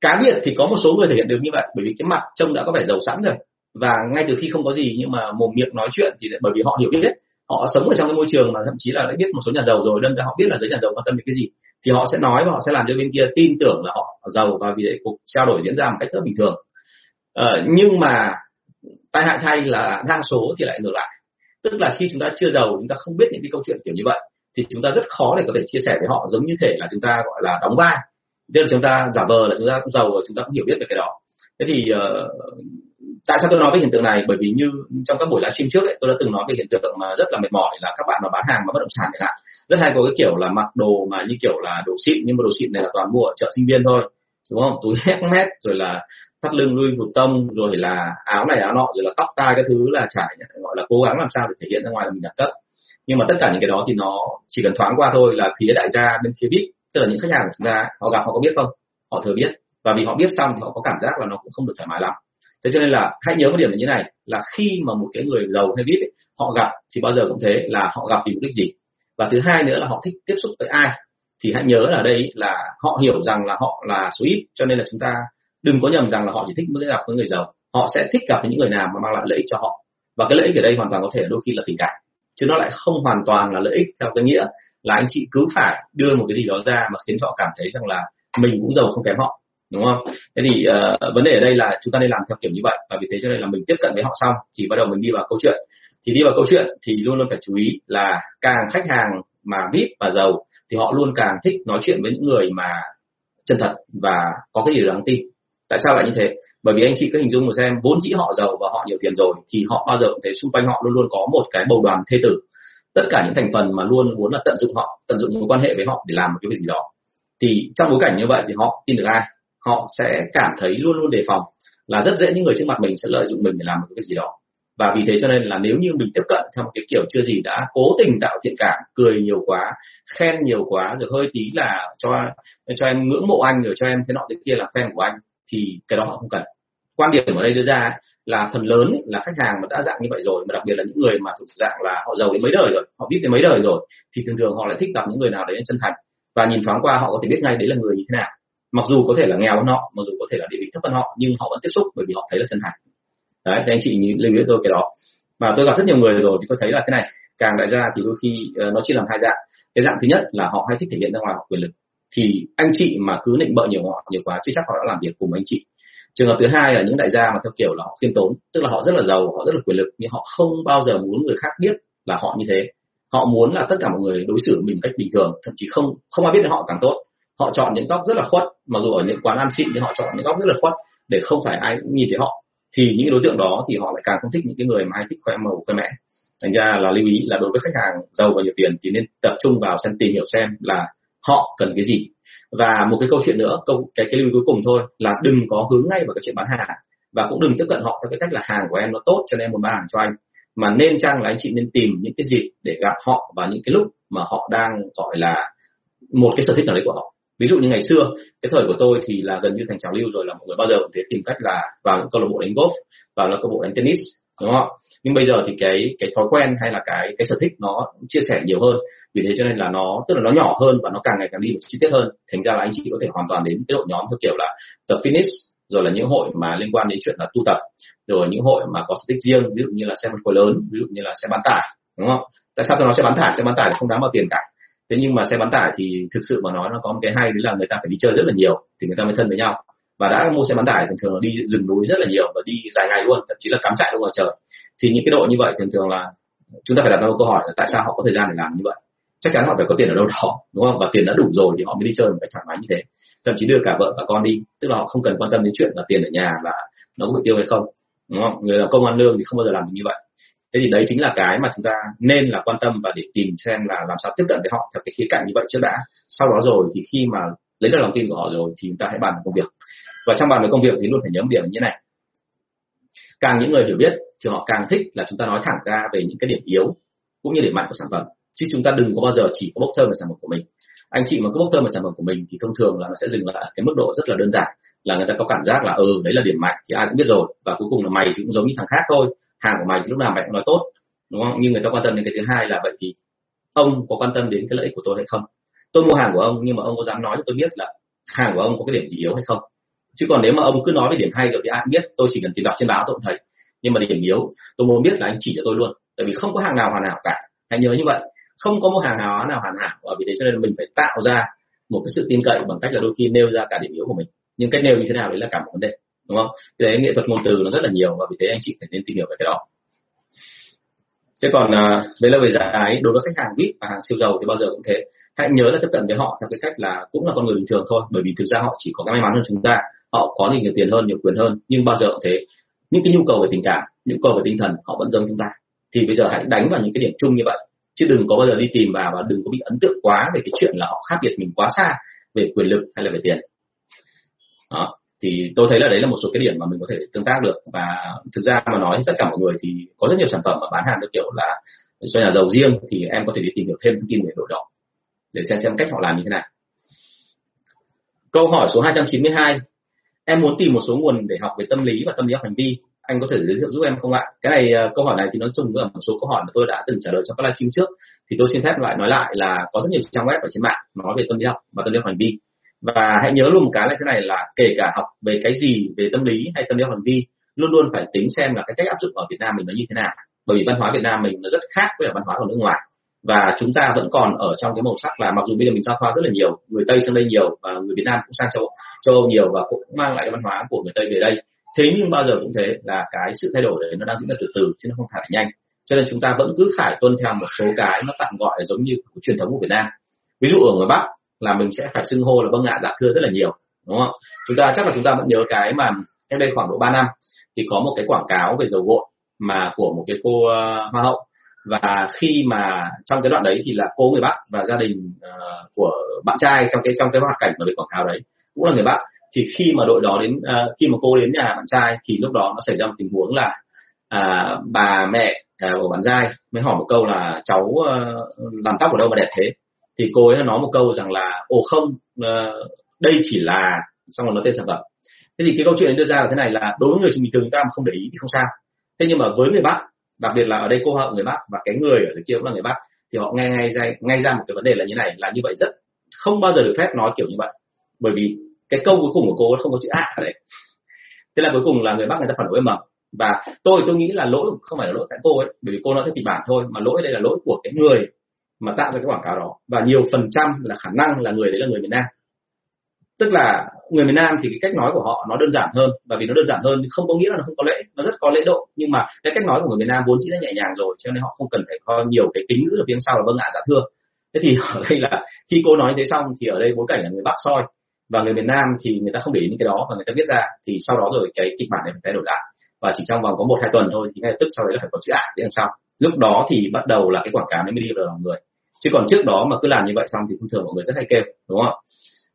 cá biệt thì có một số người thể hiện được như vậy bởi vì cái mặt trông đã có vẻ giàu sẵn rồi. Và ngay từ khi không có gì nhưng mà mồm miệng nói chuyện thì bởi vì họ hiểu biết họ sống ở trong cái môi trường mà thậm chí là đã biết một số nhà giàu rồi đâm ra họ biết là giới nhà giàu quan tâm đến cái gì thì họ sẽ nói và họ sẽ làm cho bên kia tin tưởng là họ giàu và vì vậy cuộc trao đổi diễn ra một cách rất bình thường. Ờ, nhưng mà tai hại thay là đa số thì lại ngược lại. Tức là khi chúng ta chưa giàu chúng ta không biết những cái câu chuyện kiểu như vậy thì chúng ta rất khó để có thể chia sẻ với họ giống như thể là chúng ta gọi là đóng vai tức là chúng ta giả vờ là chúng ta cũng giàu và chúng ta cũng hiểu biết về cái đó. Thế thì uh, tại sao tôi nói về hiện tượng này? Bởi vì như trong các buổi livestream trước ấy, tôi đã từng nói về hiện tượng mà rất là mệt mỏi là các bạn mà bán hàng mà bất động sản chẳng hạn. Rất hay có cái kiểu là mặc đồ mà như kiểu là đồ xịn nhưng mà đồ xịn này là toàn mua ở chợ sinh viên thôi đúng không? Túi hét mét rồi là thắt lưng lui một tông rồi là áo này áo nọ rồi là tóc tai cái thứ là trải gọi là cố gắng làm sao để thể hiện ra ngoài là mình đẳng cấp. Nhưng mà tất cả những cái đó thì nó chỉ cần thoáng qua thôi là phía đại gia bên phía vip tức là những khách hàng của chúng ta họ gặp họ có biết không? Họ thừa biết. Và vì họ biết xong thì họ có cảm giác là nó cũng không được thoải mái lắm. Thế cho nên là hãy nhớ một điểm là như này là khi mà một cái người giàu hay vip ấy, họ gặp thì bao giờ cũng thế là họ gặp vì mục đích gì. Và thứ hai nữa là họ thích tiếp xúc với ai thì hãy nhớ là đây là họ hiểu rằng là họ là số ít cho nên là chúng ta đừng có nhầm rằng là họ chỉ thích mới gặp với người giàu. Họ sẽ thích gặp với những người nào mà mang lại lợi ích cho họ. Và cái lợi ích ở đây hoàn toàn có thể đôi khi là tình cảm chứ nó lại không hoàn toàn là lợi ích theo cái nghĩa là anh chị cứ phải đưa một cái gì đó ra mà khiến họ cảm thấy rằng là mình cũng giàu không kém họ đúng không? Thế thì uh, vấn đề ở đây là chúng ta nên làm theo kiểu như vậy. Và vì thế cho nên là mình tiếp cận với họ xong thì bắt đầu mình đi vào câu chuyện. Thì đi vào câu chuyện thì luôn luôn phải chú ý là càng khách hàng mà vip và giàu thì họ luôn càng thích nói chuyện với những người mà chân thật và có cái gì đáng tin tại sao lại như thế? Bởi vì anh chị cứ hình dung một xem, vốn dĩ họ giàu và họ nhiều tiền rồi, thì họ bao giờ cũng thấy xung quanh họ luôn luôn có một cái bầu đoàn thê tử. Tất cả những thành phần mà luôn muốn là tận dụng họ, tận dụng mối quan hệ với họ để làm một cái việc gì đó. Thì trong bối cảnh như vậy thì họ tin được ai? Họ sẽ cảm thấy luôn luôn đề phòng là rất dễ những người trước mặt mình sẽ lợi dụng mình để làm một cái gì đó. Và vì thế cho nên là nếu như mình tiếp cận theo một cái kiểu chưa gì đã cố tình tạo thiện cảm, cười nhiều quá, khen nhiều quá, rồi hơi tí là cho cho em ngưỡng mộ anh, rồi cho em thế nọ thế kia là fan của anh thì cái đó họ không cần. Quan điểm ở đây đưa ra là phần lớn là khách hàng mà đã dạng như vậy rồi mà đặc biệt là những người mà thuộc dạng là họ giàu đến mấy đời rồi họ biết đến mấy đời rồi thì thường thường họ lại thích gặp những người nào đấy chân thành. Và nhìn thoáng qua họ có thể biết ngay đấy là người như thế nào. Mặc dù có thể là nghèo hơn họ mặc dù có thể là địa vị thấp hơn họ nhưng họ vẫn tiếp xúc bởi vì họ thấy là chân thành. Đấy thì anh chị lưu ý tôi cái đó. Và tôi gặp rất nhiều người rồi thì tôi thấy là cái này càng đại gia thì đôi khi uh, nó chia làm hai dạng. Cái dạng thứ nhất là họ hay thích thể hiện ra ngoài họ quyền lực thì anh chị mà cứ định bợ nhiều họ nhiều quá chưa chắc họ đã làm việc cùng anh chị. Trường hợp thứ hai là những đại gia mà theo kiểu là họ khiêm tốn, tức là họ rất là giàu, họ rất là quyền lực, nhưng họ không bao giờ muốn người khác biết là họ như thế. Họ muốn là tất cả mọi người đối xử mình một cách bình thường, thậm chí không không ai biết đến họ càng tốt. Họ chọn những góc rất là khuất, mặc dù ở những quán ăn xịn thì họ chọn những góc rất là khuất để không phải ai cũng nhìn thấy họ. Thì những đối tượng đó thì họ lại càng không thích những cái người mà hay thích khoe màu, khoe mẽ. Thành ra là lưu ý là đối với khách hàng giàu và nhiều tiền thì nên tập trung vào xem tìm hiểu xem là họ cần cái gì. Và một cái câu chuyện nữa, câu, cái cái lưu ý cuối cùng thôi là đừng có hướng ngay vào cái chuyện bán hàng. Và cũng đừng tiếp cận họ theo cái cách là hàng của em nó tốt cho nên em muốn bán hàng cho anh. Mà nên chăng là anh chị nên tìm những cái gì để gặp họ vào những cái lúc mà họ đang, gọi là, một cái sở thích nào đấy của họ. Ví dụ như ngày xưa, cái thời của tôi thì là gần như thành trào lưu rồi là mọi người bao giờ cũng thế tìm cách là vào những câu lạc bộ đánh golf, vào những câu lạc bộ đánh tennis đúng không? Nhưng bây giờ thì cái cái thói quen hay là cái cái sở thích nó chia sẻ nhiều hơn. Vì thế cho nên là nó, tức là nó nhỏ hơn và nó càng ngày càng đi một chi tiết hơn. Thành ra là anh chị có thể hoàn toàn đến cái đội nhóm theo kiểu là tập fitness, rồi là những hội mà liên quan đến chuyện là tu tập, rồi những hội mà có sở thích riêng, ví dụ như là xe phân khối lớn, ví dụ như là xe bán tải, đúng không? Tại sao tôi nói xe bán tải? Xe bán tải không đáng bao tiền cả. Thế nhưng mà xe bán tải thì thực sự mà nói nó có một cái hay, đấy là người ta phải đi chơi rất là nhiều thì người ta mới thân với nhau và đã mua xe bán tải, thường thường là đi rừng núi rất là nhiều và đi dài ngày luôn, thậm chí là cắm trại luôn ngoài trời. Thì những cái đội như vậy thường thường là chúng ta phải đặt ra một câu hỏi là tại sao họ có thời gian để làm như vậy? Chắc chắn họ phải có tiền ở đâu đó, đúng không? Và tiền đã đủ rồi thì họ mới đi chơi một cách thoải mái như thế. Thậm chí đưa cả vợ và con đi, tức là họ không cần quan tâm đến chuyện là tiền ở nhà là nó có bị tiêu hay không, đúng không? Người làm công ăn lương thì không bao giờ làm được như vậy. Thế thì đấy chính là cái mà chúng ta nên là quan tâm và để tìm xem là làm sao tiếp cận với họ theo cái khía cạnh như vậy trước đã. Sau đó rồi thì khi mà lấy được lòng tin của họ rồi thì chúng ta hãy bàn công việc và trong bàn về công việc thì luôn phải nhớ một điểm như này. Càng những người hiểu biết thì họ càng thích là chúng ta nói thẳng ra về những cái điểm yếu cũng như điểm mạnh của sản phẩm. Chứ chúng ta đừng có bao giờ chỉ có bốc thơm về sản phẩm của mình. Anh chị mà cứ bốc thơm về sản phẩm của mình thì thông thường là nó sẽ dừng lại ở cái mức độ rất là đơn giản, là người ta có cảm giác là ừ đấy là điểm mạnh thì ai cũng biết rồi. Và cuối cùng là mày thì cũng giống như thằng khác thôi. Hàng của mày thì lúc nào mày cũng nói tốt, đúng không? Nhưng người ta quan tâm đến cái thứ hai là vậy thì ông có quan tâm đến cái lợi ích của tôi hay không? Tôi mua hàng của ông nhưng mà ông có dám nói cho tôi biết là hàng của ông có cái điểm gì yếu hay không? Chứ còn nếu mà ông cứ nói về điểm hay rồi thì ai biết tôi chỉ cần tìm đọc trên báo tôi cũng thấy. Nhưng mà điểm yếu tôi muốn biết là anh chỉ cho tôi luôn. Tại vì không có hàng nào hoàn hảo cả. Hãy nhớ như vậy. Không có một hàng nào nào hoàn hảo. Và vì thế cho nên mình phải tạo ra một cái sự tin cậy bằng cách là đôi khi nêu ra cả điểm yếu của mình. Nhưng cách nêu như thế nào đấy là cả một vấn đề đúng không? Cái đấy nghệ thuật ngôn từ nó rất là nhiều và vì thế anh chị phải nên tìm hiểu về cái đó. Thế còn à, đấy là về giá đối với khách hàng vip và hàng siêu giàu thì bao giờ cũng thế. Hãy nhớ là tiếp cận với họ theo cái cách là cũng là con người bình thường thôi. Bởi vì thực ra họ chỉ có cái may mắn hơn chúng ta họ có nhiều tiền hơn, nhiều quyền hơn, nhưng bao giờ cũng thế. Những cái nhu cầu về tình cảm nhu cầu về tinh thần, họ vẫn giống chúng ta. Thì bây giờ hãy đánh vào những cái điểm chung như vậy. Chứ đừng có bao giờ đi tìm vào và đừng có bị ấn tượng quá về cái chuyện là họ khác biệt mình quá xa về quyền lực hay là về tiền. Đó, thì tôi thấy là đấy là một số cái điểm mà mình có thể tương tác được. Và thực ra mà nói, tất cả mọi người thì có rất nhiều sản phẩm mà bán hàng theo kiểu là cho nhà giàu riêng thì em có thể đi tìm hiểu thêm thông tin về đội đó để xem xem cách họ làm như thế nào. Câu hỏi số 292 em muốn tìm một số nguồn để học về tâm lý và tâm lý học hành vi. Anh có thể giới thiệu giúp em không ạ? Cái này ờ, câu hỏi này thì nó chung với một số câu hỏi mà tôi đã từng trả lời trong các livestream trước. Thì tôi xin phép lại nói lại là có rất nhiều trang web ở trên mạng nói về tâm lý học và tâm lý học hành vi. Và hãy nhớ luôn một cái là thế này là kể cả học về cái gì, về tâm lý hay tâm lý học hành vi, luôn luôn phải tính xem là cái cách áp dụng ở Việt Nam mình nó như thế nào. Bởi vì văn hóa Việt Nam mình nó rất khác với văn hóa của nước ngoài và chúng ta vẫn còn ở trong cái màu sắc là mặc dù bây giờ mình giao thoa rất là nhiều người tây sang đây nhiều và người việt nam cũng sang châu châu âu nhiều và cũng mang lại văn hóa của người tây về đây. Thế nhưng bao giờ cũng thế là cái sự thay đổi đấy nó đang diễn ra từ từ chứ nó không phải là nhanh. Cho nên chúng ta vẫn cứ phải tuân theo một số cái nó tạm gọi là giống như truyền thống của việt nam. Ví dụ ở ngoài bắc là mình sẽ phải xưng hô là vâng ạ dạ thưa rất là nhiều đúng không? Chúng ta chắc là chúng ta vẫn nhớ cái mà cách đây khoảng độ 3 năm thì có một cái quảng cáo về dầu gội mà của một cái cô uh, hoa hậu và khi mà trong cái đoạn đấy thì là cô người bạn và gia đình uh, của bạn trai trong cái trong cái hoạt cảnh mà về quảng cáo đấy cũng là người bạn thì khi mà đội đó đến uh, khi mà cô đến nhà bạn trai thì lúc đó nó xảy ra một tình huống là uh, bà mẹ uh, của bạn trai mới hỏi một câu là cháu uh, làm tóc ở đâu mà đẹp thế? Thì cô ấy nói một câu rằng là ồ không uh, đây chỉ là xong rồi nó tên sản phẩm. Thế thì cái câu chuyện đưa ra là thế này là đối với người bình thường chúng ta mà không để ý thì không sao. Thế nhưng mà với người bắc đặc biệt là ở đây cô hậu người bắc và cái người ở kia cũng là người bắc, thì họ nghe ngay ra ngay ra một cái vấn đề là như này, là như vậy rất, không bao giờ được phép nói kiểu như vậy. Bởi vì cái câu cuối cùng của cô không có chữ a ở đấy thế là cuối cùng là người bắc người ta phản đối mầm và tôi tôi nghĩ là lỗi không phải là lỗi tại cô ấy, bởi vì cô nói theo kịch bản thôi, mà lỗi đây là lỗi của cái người mà tạo ra cái quảng cáo đó. Và nhiều phần trăm là khả năng là người đấy là người miền Nam tức là người miền Nam thì cái cách nói của họ nó đơn giản hơn. Và vì nó đơn giản hơn không có nghĩa là nó không có lễ. Nó rất có lễ độ. Nhưng mà cái cách nói của người miền Nam vốn dĩ đã nhẹ nhàng rồi, cho nên họ không cần phải có nhiều cái kính ngữ ở phía sau là vâng ạ dạ thưa. Thế thì ở đây là khi cô nói thế xong thì ở đây bối cảnh là người Bắc soi. Và người miền Nam thì người ta không để ý những cái đó và người ta viết ra. Thì sau đó rồi cái kịch bản này phải thay đổi lại. Và chỉ trong vòng có một, hai tuần thôi thì ngay tức sau đấy là phải có chữ ạ phía làm sau lúc đó thì bắt đầu là cái quảng cáo mới đi vào lòng người. Chứ còn trước đó mà cứ làm như vậy xong thì thông thường mọi người rất hay kêu, đúng không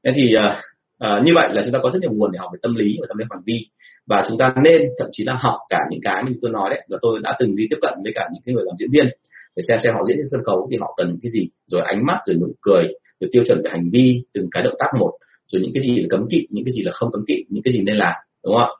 thế thì ờ, à, như vậy là chúng ta có rất nhiều nguồn để học về tâm lý và tâm lý hành vi. Và chúng ta nên thậm chí là học cả những cái như tôi nói đấy. Và tôi đã từng đi tiếp cận với cả những cái người làm diễn viên để xem xem họ diễn trên sân khấu thì họ cần cái gì. Rồi ánh mắt rồi nụ cười rồi tiêu chuẩn về hành vi từng cái động tác một rồi những cái gì là cấm kỵ những cái gì là không cấm kỵ những cái gì nên làm đúng không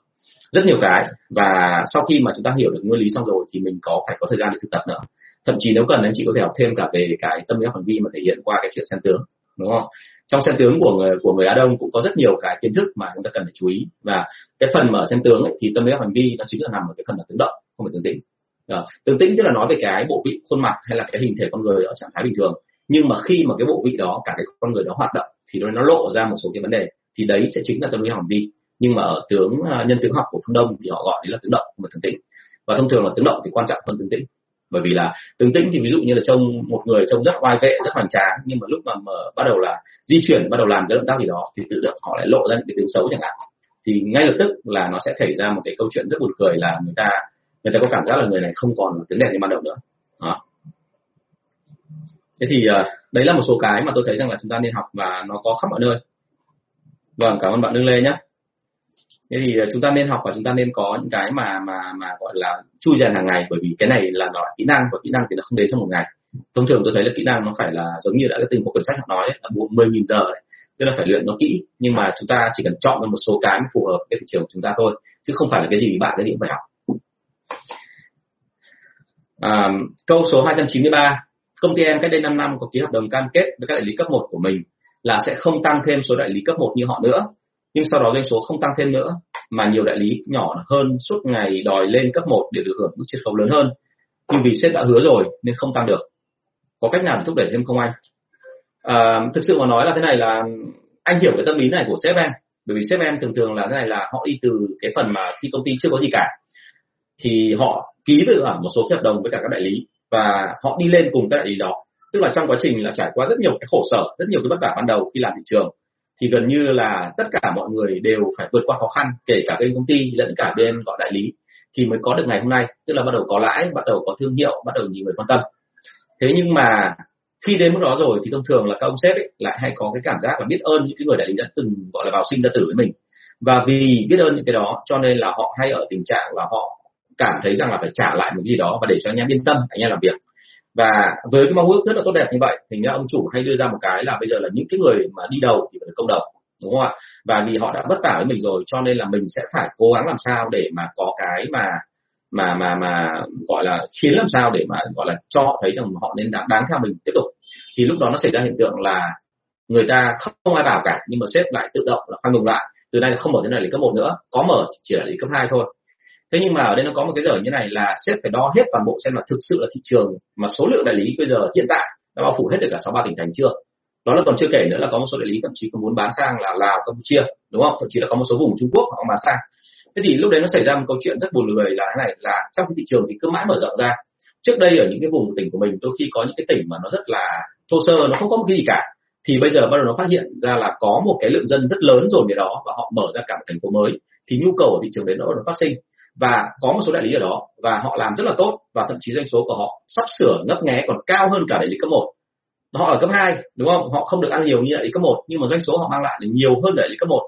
rất nhiều cái. Và sau khi mà chúng ta hiểu được nguyên lý xong rồi thì mình có phải có thời gian để thực tập nữa. Thậm chí nếu cần anh chị có thể học thêm cả về cái tâm lý học hành vi mà thể hiện qua cái chuyện xem tướng đúng không trong xem tướng của người của người Á Đông cũng có rất nhiều cái kiến thức mà chúng ta cần phải chú ý. Và cái phần mà xem tướng ấy, thì tâm lý học hành vi nó chính là nằm ở cái phần là tướng động không phải tướng tĩnh. À, tướng tĩnh tức là nói về cái bộ vị khuôn mặt hay là cái hình thể con người ở trạng thái bình thường. Nhưng mà khi mà cái bộ vị đó cả cái con người đó hoạt động thì nó lộ ra một số cái vấn đề. Thì đấy sẽ chính là tâm lý học hành vi. Nhưng mà ở tướng à, nhân tướng học của phương đông thì họ gọi đấy là tướng động không phải tướng tĩnh. Và thông thường là tướng động thì quan trọng hơn tướng tĩnh bởi vì là tướng tĩnh thì ví dụ như là trông một người trông rất oai vệ rất hoành tráng nhưng mà lúc mà mở, bắt đầu là di chuyển bắt đầu làm cái động tác gì đó thì tự động họ lại lộ ra những cái tướng xấu chẳng hạn. Thì ngay lập tức là nó sẽ xảy ra một cái câu chuyện rất buồn cười là người ta người ta có cảm giác là người này không còn tướng đẹp như ban đầu nữa. Đó. thế thì ờ, đấy là một số cái mà tôi thấy rằng là chúng ta nên học và nó có khắp mọi nơi. Vâng cảm ơn bạn Đương Lê nhé thế thì ờ, chúng ta nên học và chúng ta nên có những cái mà mà mà gọi là chui rèn hàng ngày bởi vì cái này là nó là kỹ năng và kỹ năng thì nó không đến trong một ngày. Thông thường tôi thấy là kỹ năng nó phải là giống như đã cái từng một quyển sách họ nói là buộc mười nghìn giờ đấy tức là phải luyện nó kỹ. Nhưng mà chúng ta chỉ cần chọn ra một số cái phù hợp với thị trường của chúng ta thôi chứ không phải là cái gì bạn cái gì cũng phải học. À, câu số 293 công ty em cách đây 5 năm có ký hợp đồng cam kết với các đại lý cấp 1 của mình là sẽ không tăng thêm số đại lý cấp 1 như họ nữa nhưng sau đó doanh số không tăng thêm nữa mà nhiều đại lý nhỏ hơn suốt ngày đòi lên cấp 1 để được hưởng mức chiết khấu lớn hơn. Nhưng vì sếp đã hứa rồi nên không tăng được. Có cách nào để thúc đẩy thêm không anh? À, thực sự mà nói là thế này là anh hiểu cái tâm lý này của sếp em. Bởi vì sếp em thường thường là thế này là họ đi từ cái phần mà khi công ty chưa có gì cả thì họ ký tự ở một số hợp đồng với cả các đại lý và họ đi lên cùng các đại lý đó. Tức là trong quá trình là trải qua rất nhiều cái khổ sở rất nhiều cái vất vả ban đầu khi làm thị trường thì gần như là tất cả mọi người đều phải vượt qua khó khăn, kể cả bên công ty lẫn cả bên, gọi, đại lý, thì mới có được ngày hôm nay. Tức là bắt đầu có lãi, bắt đầu có thương hiệu, bắt đầu nhiều người quan tâm. Thế nhưng mà khi đến mức đó rồi thì thông thường là các ông sếp ấy lại hay có cái cảm giác là biết ơn những cái người đại lý đã từng, gọi là, vào sinh ra tử với mình. Và vì biết ơn những cái đó cho nên là họ hay ở tình trạng là họ cảm thấy rằng là phải trả lại một cái gì đó và để cho anh em yên tâm, anh em làm việc và với cái mong ước rất là tốt đẹp như vậy thì ông chủ hay đưa ra một cái là bây giờ là những cái người mà đi đầu thì phải công đầu đúng không ạ? Và vì họ đã vất vả với mình rồi cho nên là mình sẽ phải cố gắng làm sao để mà có cái mà mà mà mà gọi là khiến làm sao để mà gọi là cho họ thấy rằng họ nên đáng, đáng theo mình tiếp tục. Thì lúc đó nó xảy ra hiện tượng là người ta không ai bảo cả nhưng mà sếp lại tự động là khoan ngừng lại. Từ nay là không mở thế này lý cấp một nữa có mở chỉ là lý cấp hai thôi thế nhưng mà ở đây nó có một cái giờ như này là sếp phải đo hết toàn bộ xem là thực sự là thị trường mà số lượng đại lý bây giờ hiện tại đã bao phủ hết được cả sáu ba tỉnh thành chưa? Đó là còn chưa kể nữa là có một số đại lý thậm chí còn muốn bán sang là lào, campuchia, đúng không? Thậm chí là có một số vùng trung quốc họ bán sang. Thế thì lúc đấy nó xảy ra một câu chuyện rất buồn cười là thế này, là trong cái thị trường thì cứ mãi mở rộng ra. Trước đây ở những cái vùng tỉnh của mình đôi khi có những cái tỉnh mà nó rất là thô sơ, nó không có một cái gì cả. Thì bây giờ bắt đầu nó phát hiện ra là có một cái lượng dân rất lớn rồi về đó và họ mở ra cả một thành phố mới. Thì nhu cầu ở thị trường đấy nó nó phát sinh và có một số đại lý ở đó, và họ làm rất là tốt, và thậm chí doanh số của họ sắp sửa ngấp nghé còn cao hơn cả đại lý cấp 1 họ ở cấp 2 đúng không? Họ không được ăn nhiều như đại lý cấp 1 nhưng mà doanh số họ mang lại là nhiều hơn đại lý cấp 1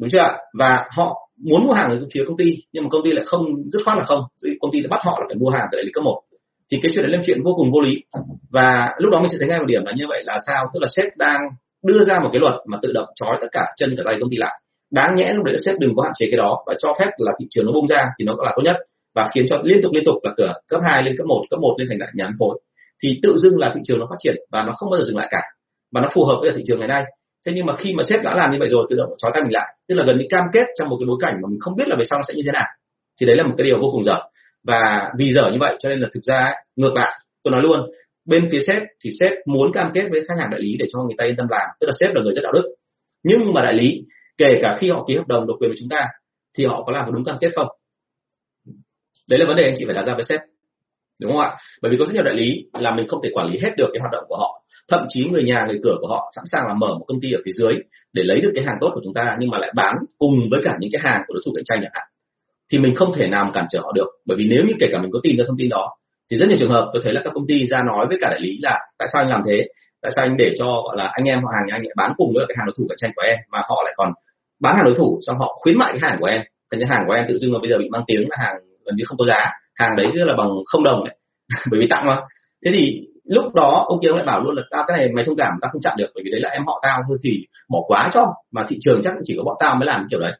đúng chưa ạ? Và họ muốn mua hàng ở phía công ty, nhưng mà công ty lại không, dứt khoát là không. Công ty lại bắt họ là phải mua hàng từ đại lý cấp 1 thì cái chuyện đấy là chuyện vô cùng vô lý. Và lúc đó mình sẽ thấy ngay một điểm là như vậy là sao? Tức là sếp đang đưa ra một cái luật mà tự động trói tất cả chân cả tay công ty lại đáng nhẽ lúc đấy sếp đừng có hạn chế cái đó và cho phép là thị trường nó bung ra thì nó là tốt nhất và khiến cho liên tục liên tục là cửa cấp 2 lên cấp 1, cấp 1 lên thành đại nhãn phối. Thì tự dưng là thị trường nó phát triển và nó không bao giờ dừng lại cả và nó phù hợp với thị trường ngày nay. Thế nhưng mà khi mà sếp đã làm như vậy rồi tự động trói tay mình lại. Tức là gần như cam kết trong một cái bối cảnh mà mình không biết là về sau nó sẽ như thế nào. Thì đấy là một cái điều vô cùng dở. Và vì dở như vậy cho nên là thực ra ngược lại tôi nói luôn bên phía sếp thì sếp muốn cam kết với khách hàng đại lý để cho người ta yên tâm làm. Tức là sếp là người rất đạo đức. Nhưng mà đại lý kể cả khi họ ký hợp đồng độc quyền với chúng ta, thì họ có làm đúng cam kết không? Đấy là vấn đề anh chị phải đặt ra với sếp. Đúng không ạ? Bởi vì có rất nhiều đại lý là mình không thể quản lý hết được cái hoạt động của họ. Thậm chí người nhà, người cửa của họ sẵn sàng là mở một công ty ở phía dưới để lấy được cái hàng tốt của chúng ta, nhưng mà lại bán cùng với cả những cái hàng của đối thủ cạnh tranh chẳng hạn. Thì mình không thể nào cản trở họ được. Bởi vì nếu như kể cả mình có tìm ra thông tin đó, thì rất nhiều trường hợp tôi thấy là các công ty ra nói với cả đại lý là tại sao anh làm thế? Tại sao anh để cho, gọi là, anh em họ hàng anh lại bán cùng với cái hàng đối thủ cạnh tranh của em mà họ lại còn bán hàng đối thủ, xong họ khuyến mại cái hàng của em. Thành cái hàng của em tự dưng là bây giờ bị mang tiếng là hàng gần như không có giá. Hàng đấy là bằng không đồng đấy. Bởi vì tặng mà. Thế thì lúc đó ông kia lại bảo luôn là, tao, cái này mày thông cảm, tao không chặn được, bởi vì đấy là em họ tao thôi thì bỏ quá cho, mà thị trường chắc chỉ có bọn tao mới làm kiểu đấy.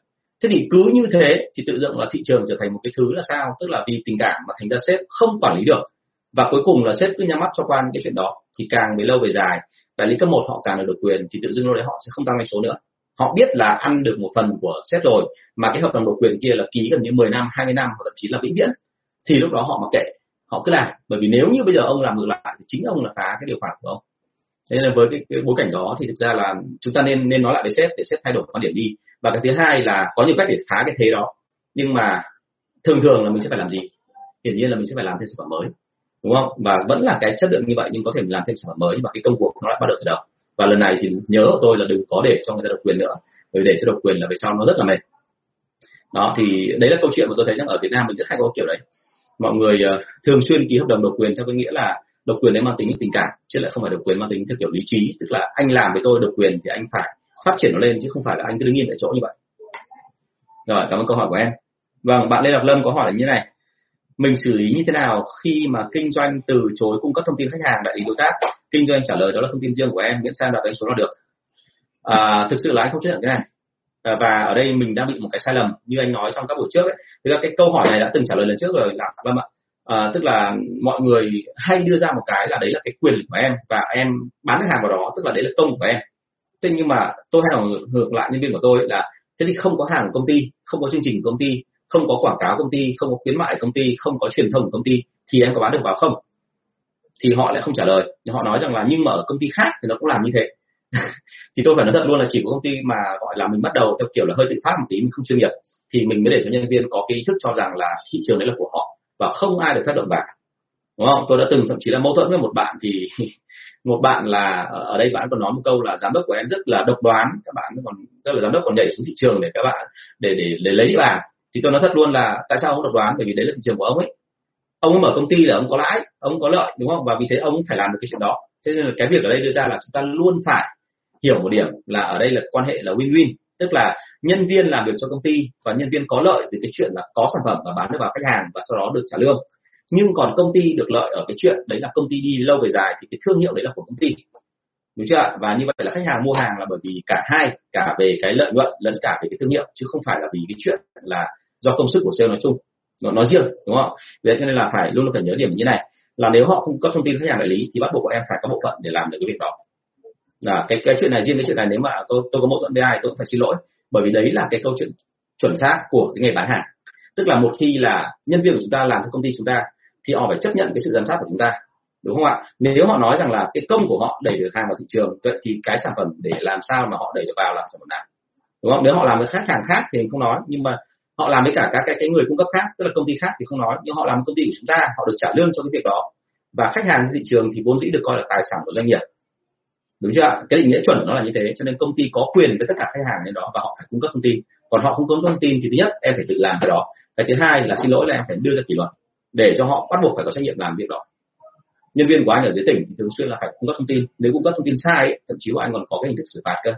Thế thì cứ như thế thì tự dưng là thị trường trở thành một cái thứ là sao? Tức là vì tình cảm mà thành ra sếp không quản lý được. Và cuối cùng là sếp cứ nhắm mắt cho quan cái chuyện đó, thì càng về lâu về dài đại lý cấp một họ càng được được quyền, thì tự dưng lúc đấy họ sẽ không tăng doanh số nữa họ biết là ăn được một phần của sếp rồi mà cái hợp đồng độc quyền kia là ký gần như 10 năm 20 năm hoặc thậm chí là vĩnh viễn. Thì lúc đó họ mặc kệ họ cứ làm. Bởi vì nếu như bây giờ ông làm ngược lại thì chính ông là phá cái điều khoản của ông. Nên là với cái, cái bối cảnh đó thì thực ra là chúng ta nên nên nói lại với sếp để sếp thay đổi quan điểm đi. Và cái thứ hai là có nhiều cách để phá cái thế đó nhưng mà thường thường là mình sẽ phải làm gì? Hiển nhiên là mình sẽ phải làm thêm sản phẩm mới đúng không? Và vẫn là cái chất lượng như vậy nhưng có thể mình làm thêm sản phẩm mới và cái công cuộc nó lại bắt đầu từ đầu và lần này thì nhớ của tôi là đừng có để cho người ta độc quyền nữa bởi để cho độc quyền là về sau nó rất là mệt. Đó thì đấy là câu chuyện mà tôi thấy rằng ở Việt Nam mình rất hay có kiểu đấy. Mọi người uh, thường xuyên ký hợp đồng độc quyền theo cái nghĩa là độc quyền đấy mang tính tình cảm chứ lại không phải độc quyền mang tính theo kiểu lý trí. Tức là anh làm với tôi độc quyền thì anh phải phát triển nó lên chứ không phải là anh cứ đứng yên tại chỗ như vậy. Rồi cảm ơn câu hỏi của em. Vâng bạn lê ngọc lâm có hỏi là như này. Mình xử lý như thế nào khi mà kinh doanh từ chối cung cấp thông tin khách hàng đại lý đối tác? Kinh doanh trả lời đó là thông tin riêng của em miễn sao đạt doanh số là được. À, thực sự là anh không chấp nhận cái này. À, và ở đây mình đang bị một cái sai lầm như anh nói trong các buổi trước ấy. thực là cái câu hỏi này đã từng trả lời lần trước rồi là vâng ạ. À, tức là mọi người hay đưa ra một cái là đấy là cái quyền của em và em bán cái hàng vào đó tức là đấy là công của em. Thế nhưng mà tôi hay hỏi ngược lại nhân viên của tôi là thế thì không có hàng của công ty không có chương trình của công ty không có quảng cáo công ty không có khuyến mại công ty không có truyền thông của công ty thì em có bán được vào không? Thì họ lại không trả lời. Họ nói rằng là nhưng mà ở công ty khác thì nó cũng làm như thế. Thì tôi phải nói thật luôn là chỉ có công ty mà gọi là mình bắt đầu theo kiểu là hơi tự phát một tí, mình không chuyên nghiệp, thì mình mới để cho nhân viên có cái ý thức cho rằng là thị trường đấy là của họ và không ai được tác động vào. Đúng không? Tôi đã từng thậm chí là mâu thuẫn với một bạn thì một bạn là ở đây bạn còn nói một câu là giám đốc của em rất là độc đoán, các bạn còn rất là giám đốc còn nhảy xuống thị trường để các bạn, để để để lấy địa bàn thì tôi nói thật luôn là tại sao ông độc đoán? Bởi vì đấy là thị trường của ông ấy ông mở công ty là ông có lãi, ông có lợi, đúng không? Và vì thế ông phải làm được cái chuyện đó. Thế nên là cái việc ở đây đưa ra là chúng ta luôn phải hiểu một điểm là ở đây là quan hệ là win-win. Tức là nhân viên làm việc cho công ty và nhân viên có lợi từ cái chuyện là có sản phẩm và bán được vào khách hàng và sau đó được trả lương. Nhưng còn công ty được lợi ở cái chuyện đấy là công ty đi lâu về dài thì cái thương hiệu đấy là của công ty. Đúng chưa và như vậy là khách hàng mua hàng là bởi vì cả hai, cả về cái lợi nhuận lẫn cả về cái thương hiệu, chứ không phải là vì cái chuyện là do công sức của sale nói chung nó nó riêng, đúng không? Vậy cho nên là phải luôn luôn phải nhớ điểm như này, là nếu họ không cấp thông tin khách hàng đại lý thì bắt buộc bọn em phải có bộ phận để làm được cái việc đó. Là cái cái chuyện này, riêng cái chuyện này nếu mà tôi tôi có mâu thuẫn với ai tôi cũng phải xin lỗi, bởi vì đấy là cái câu chuyện chuẩn xác của cái nghề bán hàng. Tức là một khi là nhân viên của chúng ta làm cho công ty chúng ta thì họ phải chấp nhận cái sự giám sát của chúng ta, đúng không ạ? Nếu họ nói rằng là cái công của họ đẩy được hàng vào thị trường, vậy thì cái sản phẩm để làm sao mà họ đẩy được vào là sản phẩm nào, đúng không? Nếu họ làm với khách hàng khác thì không nói, nhưng mà họ làm với cả các cái, cái người cung cấp khác tức là công ty khác thì không nói nhưng họ làm công ty của chúng ta họ được trả lương cho cái việc đó. Và khách hàng trên thị trường thì vốn dĩ được coi là tài sản của doanh nghiệp. Đúng chưa cái định nghĩa chuẩn nó là như thế cho nên công ty có quyền với tất cả khách hàng đến đó và họ phải cung cấp thông tin. Còn họ không cung cấp thông tin thì thứ nhất em phải tự làm cái đó. Cái thứ hai là xin lỗi là em phải đưa ra kỷ luật để cho họ bắt buộc phải có trách nhiệm làm việc đó. Nhân viên của anh ở dưới tỉnh thì thường xuyên là phải cung cấp thông tin. Nếu cung cấp thông tin sai ấy, thậm chí của anh còn có cái hình thức xử phạt cơ.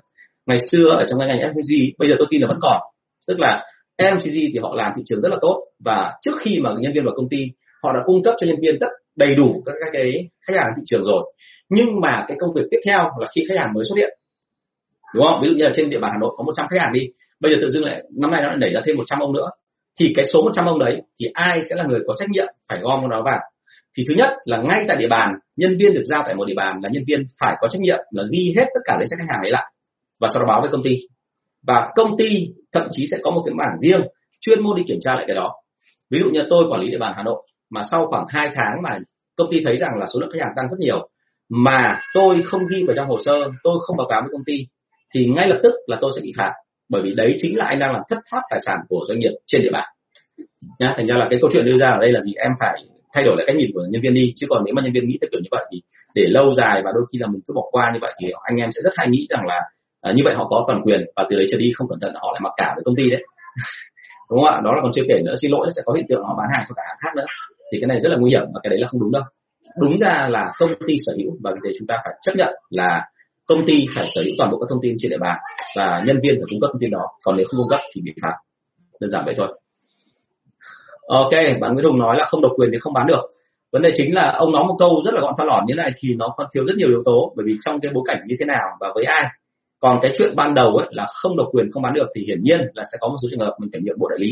Ngày xưa ở trong cái ngành FMCG bây giờ tôi tin là vẫn còn. Tức là MCG thì họ làm thị trường rất là tốt. Và trước khi mà nhân viên vào công ty họ đã cung cấp cho nhân viên tất đầy đủ các, các cái khách hàng thị trường rồi. Nhưng mà cái công việc tiếp theo là khi khách hàng mới xuất hiện. Đúng không? Ví dụ như là trên địa bàn Hà Nội có 100 khách hàng đi bây giờ tự dưng lại năm nay nó lại đẩy ra thêm 100 ông nữa. Thì cái số 100 ông đấy thì ai sẽ là người có trách nhiệm phải gom nó vào? Thì thứ nhất là ngay tại địa bàn nhân viên được giao tại một địa bàn là nhân viên phải có trách nhiệm là ghi hết tất cả lấy sách khách hàng ấy lại và sau đó báo với công ty. Và công ty thậm chí sẽ có một cái mảng riêng, chuyên môn đi kiểm tra lại cái đó. Ví dụ như tôi quản lý địa bàn Hà Nội, mà sau khoảng 2 tháng mà công ty thấy rằng là số lượng khách hàng tăng rất nhiều, mà tôi không ghi vào trong hồ sơ, tôi không báo cáo với công ty, thì ngay lập tức là tôi sẽ bị phạt. Bởi vì đấy chính là anh đang làm thất thoát tài sản của doanh nghiệp trên địa bàn. Nhá, thành ra là cái câu chuyện đưa ra ở đây là gì? Em phải thay đổi lại cách nhìn của nhân viên đi, chứ còn nếu mà nhân viên nghĩ theo kiểu như vậy thì để lâu dài và đôi khi là mình cứ bỏ qua như vậy thì anh em sẽ rất hay nghĩ rằng là à, như vậy họ có toàn quyền và từ đấy trở đi không cẩn thận họ lại mặc cả với công ty đấy. Đúng không ạ? Đó là còn chưa kể nữa xin lỗi sẽ có hiện tượng họ bán hàng cho cả hàng khác nữa. Thì cái này rất là nguy hiểm và cái đấy là không đúng đâu. Đúng ra là công ty sở hữu và vì thế chúng ta phải chấp nhận là công ty phải sở hữu toàn bộ các thông tin trên địa bàn và nhân viên phải cung cấp thông tin đó. Còn nếu không cung cấp thì bị phạt. Đơn giản vậy thôi. Ok bạn Nguyễn Hùng nói là không độc quyền thì không bán được. Vấn đề chính là ông nói một câu rất là gọn pha lỏn như này thì nó còn thiếu rất nhiều yếu tố bởi vì trong cái bối cảnh như thế nào và với ai còn cái chuyện ban đầu ấy là không độc quyền không bán được thì hiển nhiên là sẽ có một số trường hợp mình phải nhượng bộ đại lý.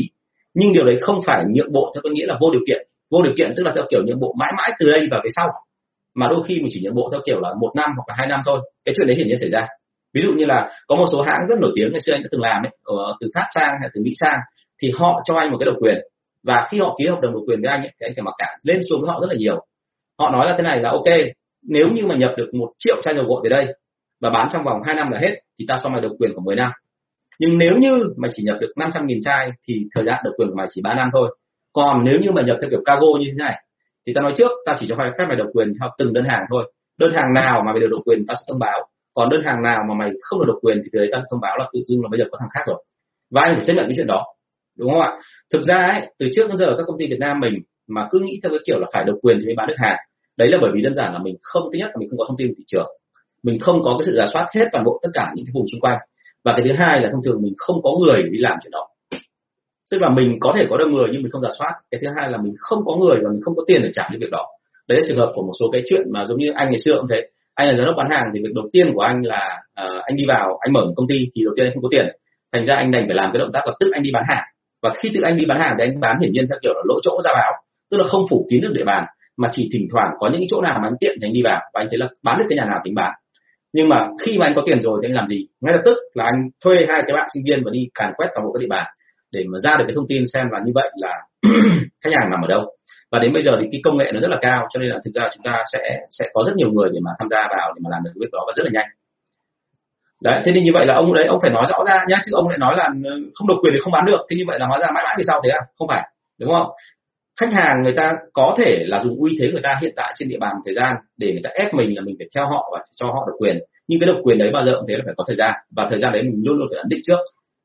Nhưng điều đấy không phải nhượng bộ theo có nghĩa là vô điều kiện. Vô điều kiện tức là theo kiểu nhượng bộ mãi mãi từ đây và về sau. Mà đôi khi mình chỉ nhượng bộ theo kiểu là một năm hoặc là hai năm thôi. Cái chuyện đấy hiển nhiên xảy ra. Ví dụ như là có một số hãng rất nổi tiếng ngày xưa anh đã từng làm ấy ở từ pháp sang hay từ mỹ sang thì họ cho anh một cái độc quyền. Và khi họ ký hợp đồng độc quyền với anh ấy, thì anh phải mặc cả lên xuống với họ rất là nhiều. Họ nói là thế này là ok nếu như mà nhập được một triệu chai dầu gội về đây và bán trong vòng 2 năm là hết thì ta cho mày độc quyền của 10 năm. Nhưng nếu như mày chỉ nhập được 500 nghìn chai thì thời gian độc quyền của mày chỉ 3 năm thôi. Còn nếu như mày nhập theo kiểu cargo như thế này thì ta nói trước ta chỉ cho phép mày độc quyền theo từng đơn hàng thôi. Đơn hàng nào mà mày được độc quyền ta sẽ thông báo. Còn đơn hàng nào mà mày không được độc quyền thì từ đấy ta thông báo là tự dưng là bây giờ có thằng khác rồi. Và anh phải chấp nhận cái chuyện đó đúng không ạ? Thực ra ấy, từ trước đến giờ các công ty Việt Nam mình mà cứ nghĩ theo cái kiểu là phải độc quyền thì mới bán được hàng. Đấy là bởi vì đơn giản là mình không thứ nhất là mình không có thông tin thị trường mình không có cái sự giả soát hết toàn bộ tất cả những cái vùng xung quanh. Và cái thứ hai là thông thường mình không có người đi làm chuyện đó. Tức là mình có thể có được người nhưng mình không giả soát. Cái thứ hai là mình không có người và mình không có tiền để trả những việc đó. Đấy là trường hợp của một số cái chuyện mà giống như anh ngày xưa cũng thế. Anh là giám đốc bán hàng thì việc đầu tiên của anh là uh, anh đi vào anh mở một công ty thì đầu tiên anh không có tiền. Thành ra anh đành phải làm cái động tác là tức anh đi bán hàng. Và khi tự anh đi bán hàng thì anh bán hiển nhiên theo kiểu là lỗ chỗ ra vào. Tức là không phủ kín được địa bàn mà chỉ thỉnh thoảng có những chỗ nào mà anh tiện thì anh đi vào. Và anh thấy là bán được cái nhà nào tính bán nhưng mà khi mà anh có tiền rồi thì anh làm gì? Ngay lập tức là anh thuê hai cái bạn sinh viên và đi càn quét toàn bộ các địa bàn để mà ra được cái thông tin xem là như vậy là khách hàng nằm ở đâu. Và đến bây giờ thì cái công nghệ nó rất là cao, cho nên là thực ra chúng ta sẽ sẽ có rất nhiều người để mà tham gia vào để mà làm được việc đó và rất là nhanh. Đấy, thế thì như vậy là ông đấy, ông phải nói rõ ra nhá, chứ ông lại nói là ừ, không độc quyền thì không bán được. Thế như vậy là hóa ra mãi mãi về sau thế à? Không phải, đúng không? Khách hàng người ta có thể là dùng uy thế người ta hiện tại trên địa bàn thời gian để người ta ép mình là mình phải theo họ và cho họ độc quyền. Nhưng cái độc quyền đấy bao giờ cũng thế là phải có thời gian. Và thời gian đấy mình luôn luôn phải ấn định trước.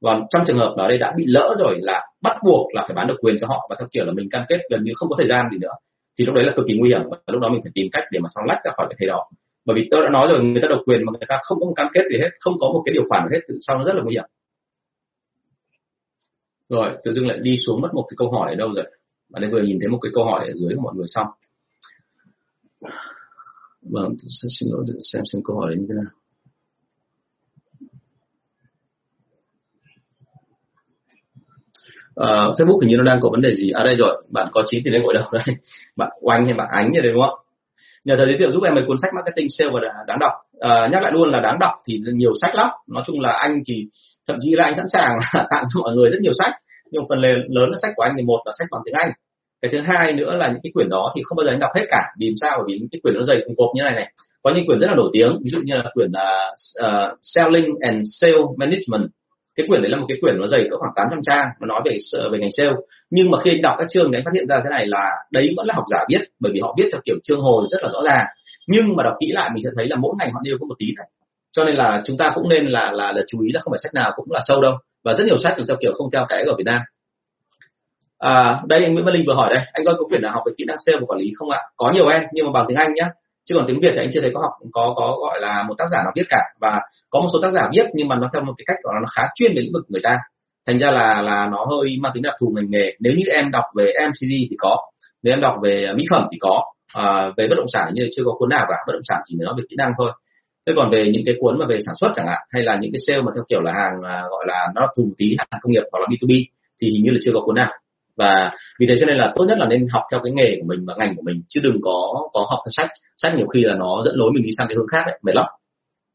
Còn trong trường hợp đó đây đã bị lỡ rồi là bắt buộc là phải bán độc quyền cho họ và theo kiểu là mình cam kết gần như không có thời gian gì nữa, thì lúc đấy là cực kỳ nguy hiểm. Và lúc đó mình phải tìm cách để mà xong lách ra khỏi cái thế đó. Bởi vì tôi đã nói rồi, người ta độc quyền mà người ta không có một cam kết gì hết, không có một cái điều khoản gì hết, tự sau nó rất là nguy hiểm. Rồi, tự dưng lại đi xuống mất một cái câu hỏi ở đâu rồi? Bạn ấy vừa nhìn thấy một cái câu hỏi ở dưới của mọi người xong vâng xin lỗi xem xem câu hỏi đấy như thế nào. Uh, Facebook hình như nó đang có vấn đề gì? À đây rồi bạn có chín thì lên ngồi đâu? Đây bạn oanh hay bạn ánh như đây đúng không? Nhờ thầy giới thiệu giúp em mấy cuốn sách marketing sale và đáng đọc. À, nhắc lại luôn là đáng đọc thì nhiều sách lắm. Nói chung là anh thì thậm chí là anh sẵn sàng tặng cho mọi người rất nhiều sách. Nhưng phần lớn là sách của anh thì một là sách bằng tiếng anh cái thứ hai nữa là những cái quyển đó thì không bao giờ anh đọc hết cả. Vì sao? Bởi vì những cái quyển nó dày cùng cộp như này này. Có những quyển rất là nổi tiếng ví dụ như là quyển uh, uh, selling and sale management. Cái quyển đấy là một cái quyển nó dày cỡ khoảng 800 trang mà nói về về ngành sale. Nhưng mà khi anh đọc các chương thì anh phát hiện ra thế này là đấy vẫn là học giả viết bởi vì họ viết theo kiểu chương hồi rất là rõ ràng. Nhưng mà đọc kỹ lại mình sẽ thấy là mỗi ngành họ đều có một tí này. Cho nên là chúng ta cũng nên là là là chú ý là không phải sách nào cũng là sâu đâu. Và rất nhiều sách theo kiểu không theo cái ở Việt Nam à, đây anh Nguyễn Văn Linh vừa hỏi đây. Anh có quyển nào học về kỹ năng sale và quản lý không ạ? Có nhiều em nhưng mà bằng tiếng Anh nhá. Chứ còn tiếng Việt thì anh chưa thấy có học có có gọi là một tác giả nào viết cả. Và có một số tác giả viết nhưng mà nó theo một cái cách gọi là nó khá chuyên về lĩnh vực người ta. Thành ra là là nó hơi mang tính đặc thù ngành nghề. Nếu như em đọc về MCG thì có. Nếu em đọc về mỹ phẩm thì có. À, về bất động sản như chưa có cuốn nào cả. Bất động sản chỉ nói về kỹ năng thôi. Thế còn về những cái cuốn mà về sản xuất chẳng hạn hay là những cái sale mà theo kiểu là hàng à, gọi là nó thùng tí hàng công nghiệp hoặc là B2B thì hình như là chưa có cuốn nào và vì thế cho nên là tốt nhất là nên học theo cái nghề của mình và ngành của mình, chứ đừng có có học theo sách. Sách nhiều khi là nó dẫn lối mình đi sang cái hướng khác đấy mệt lắm.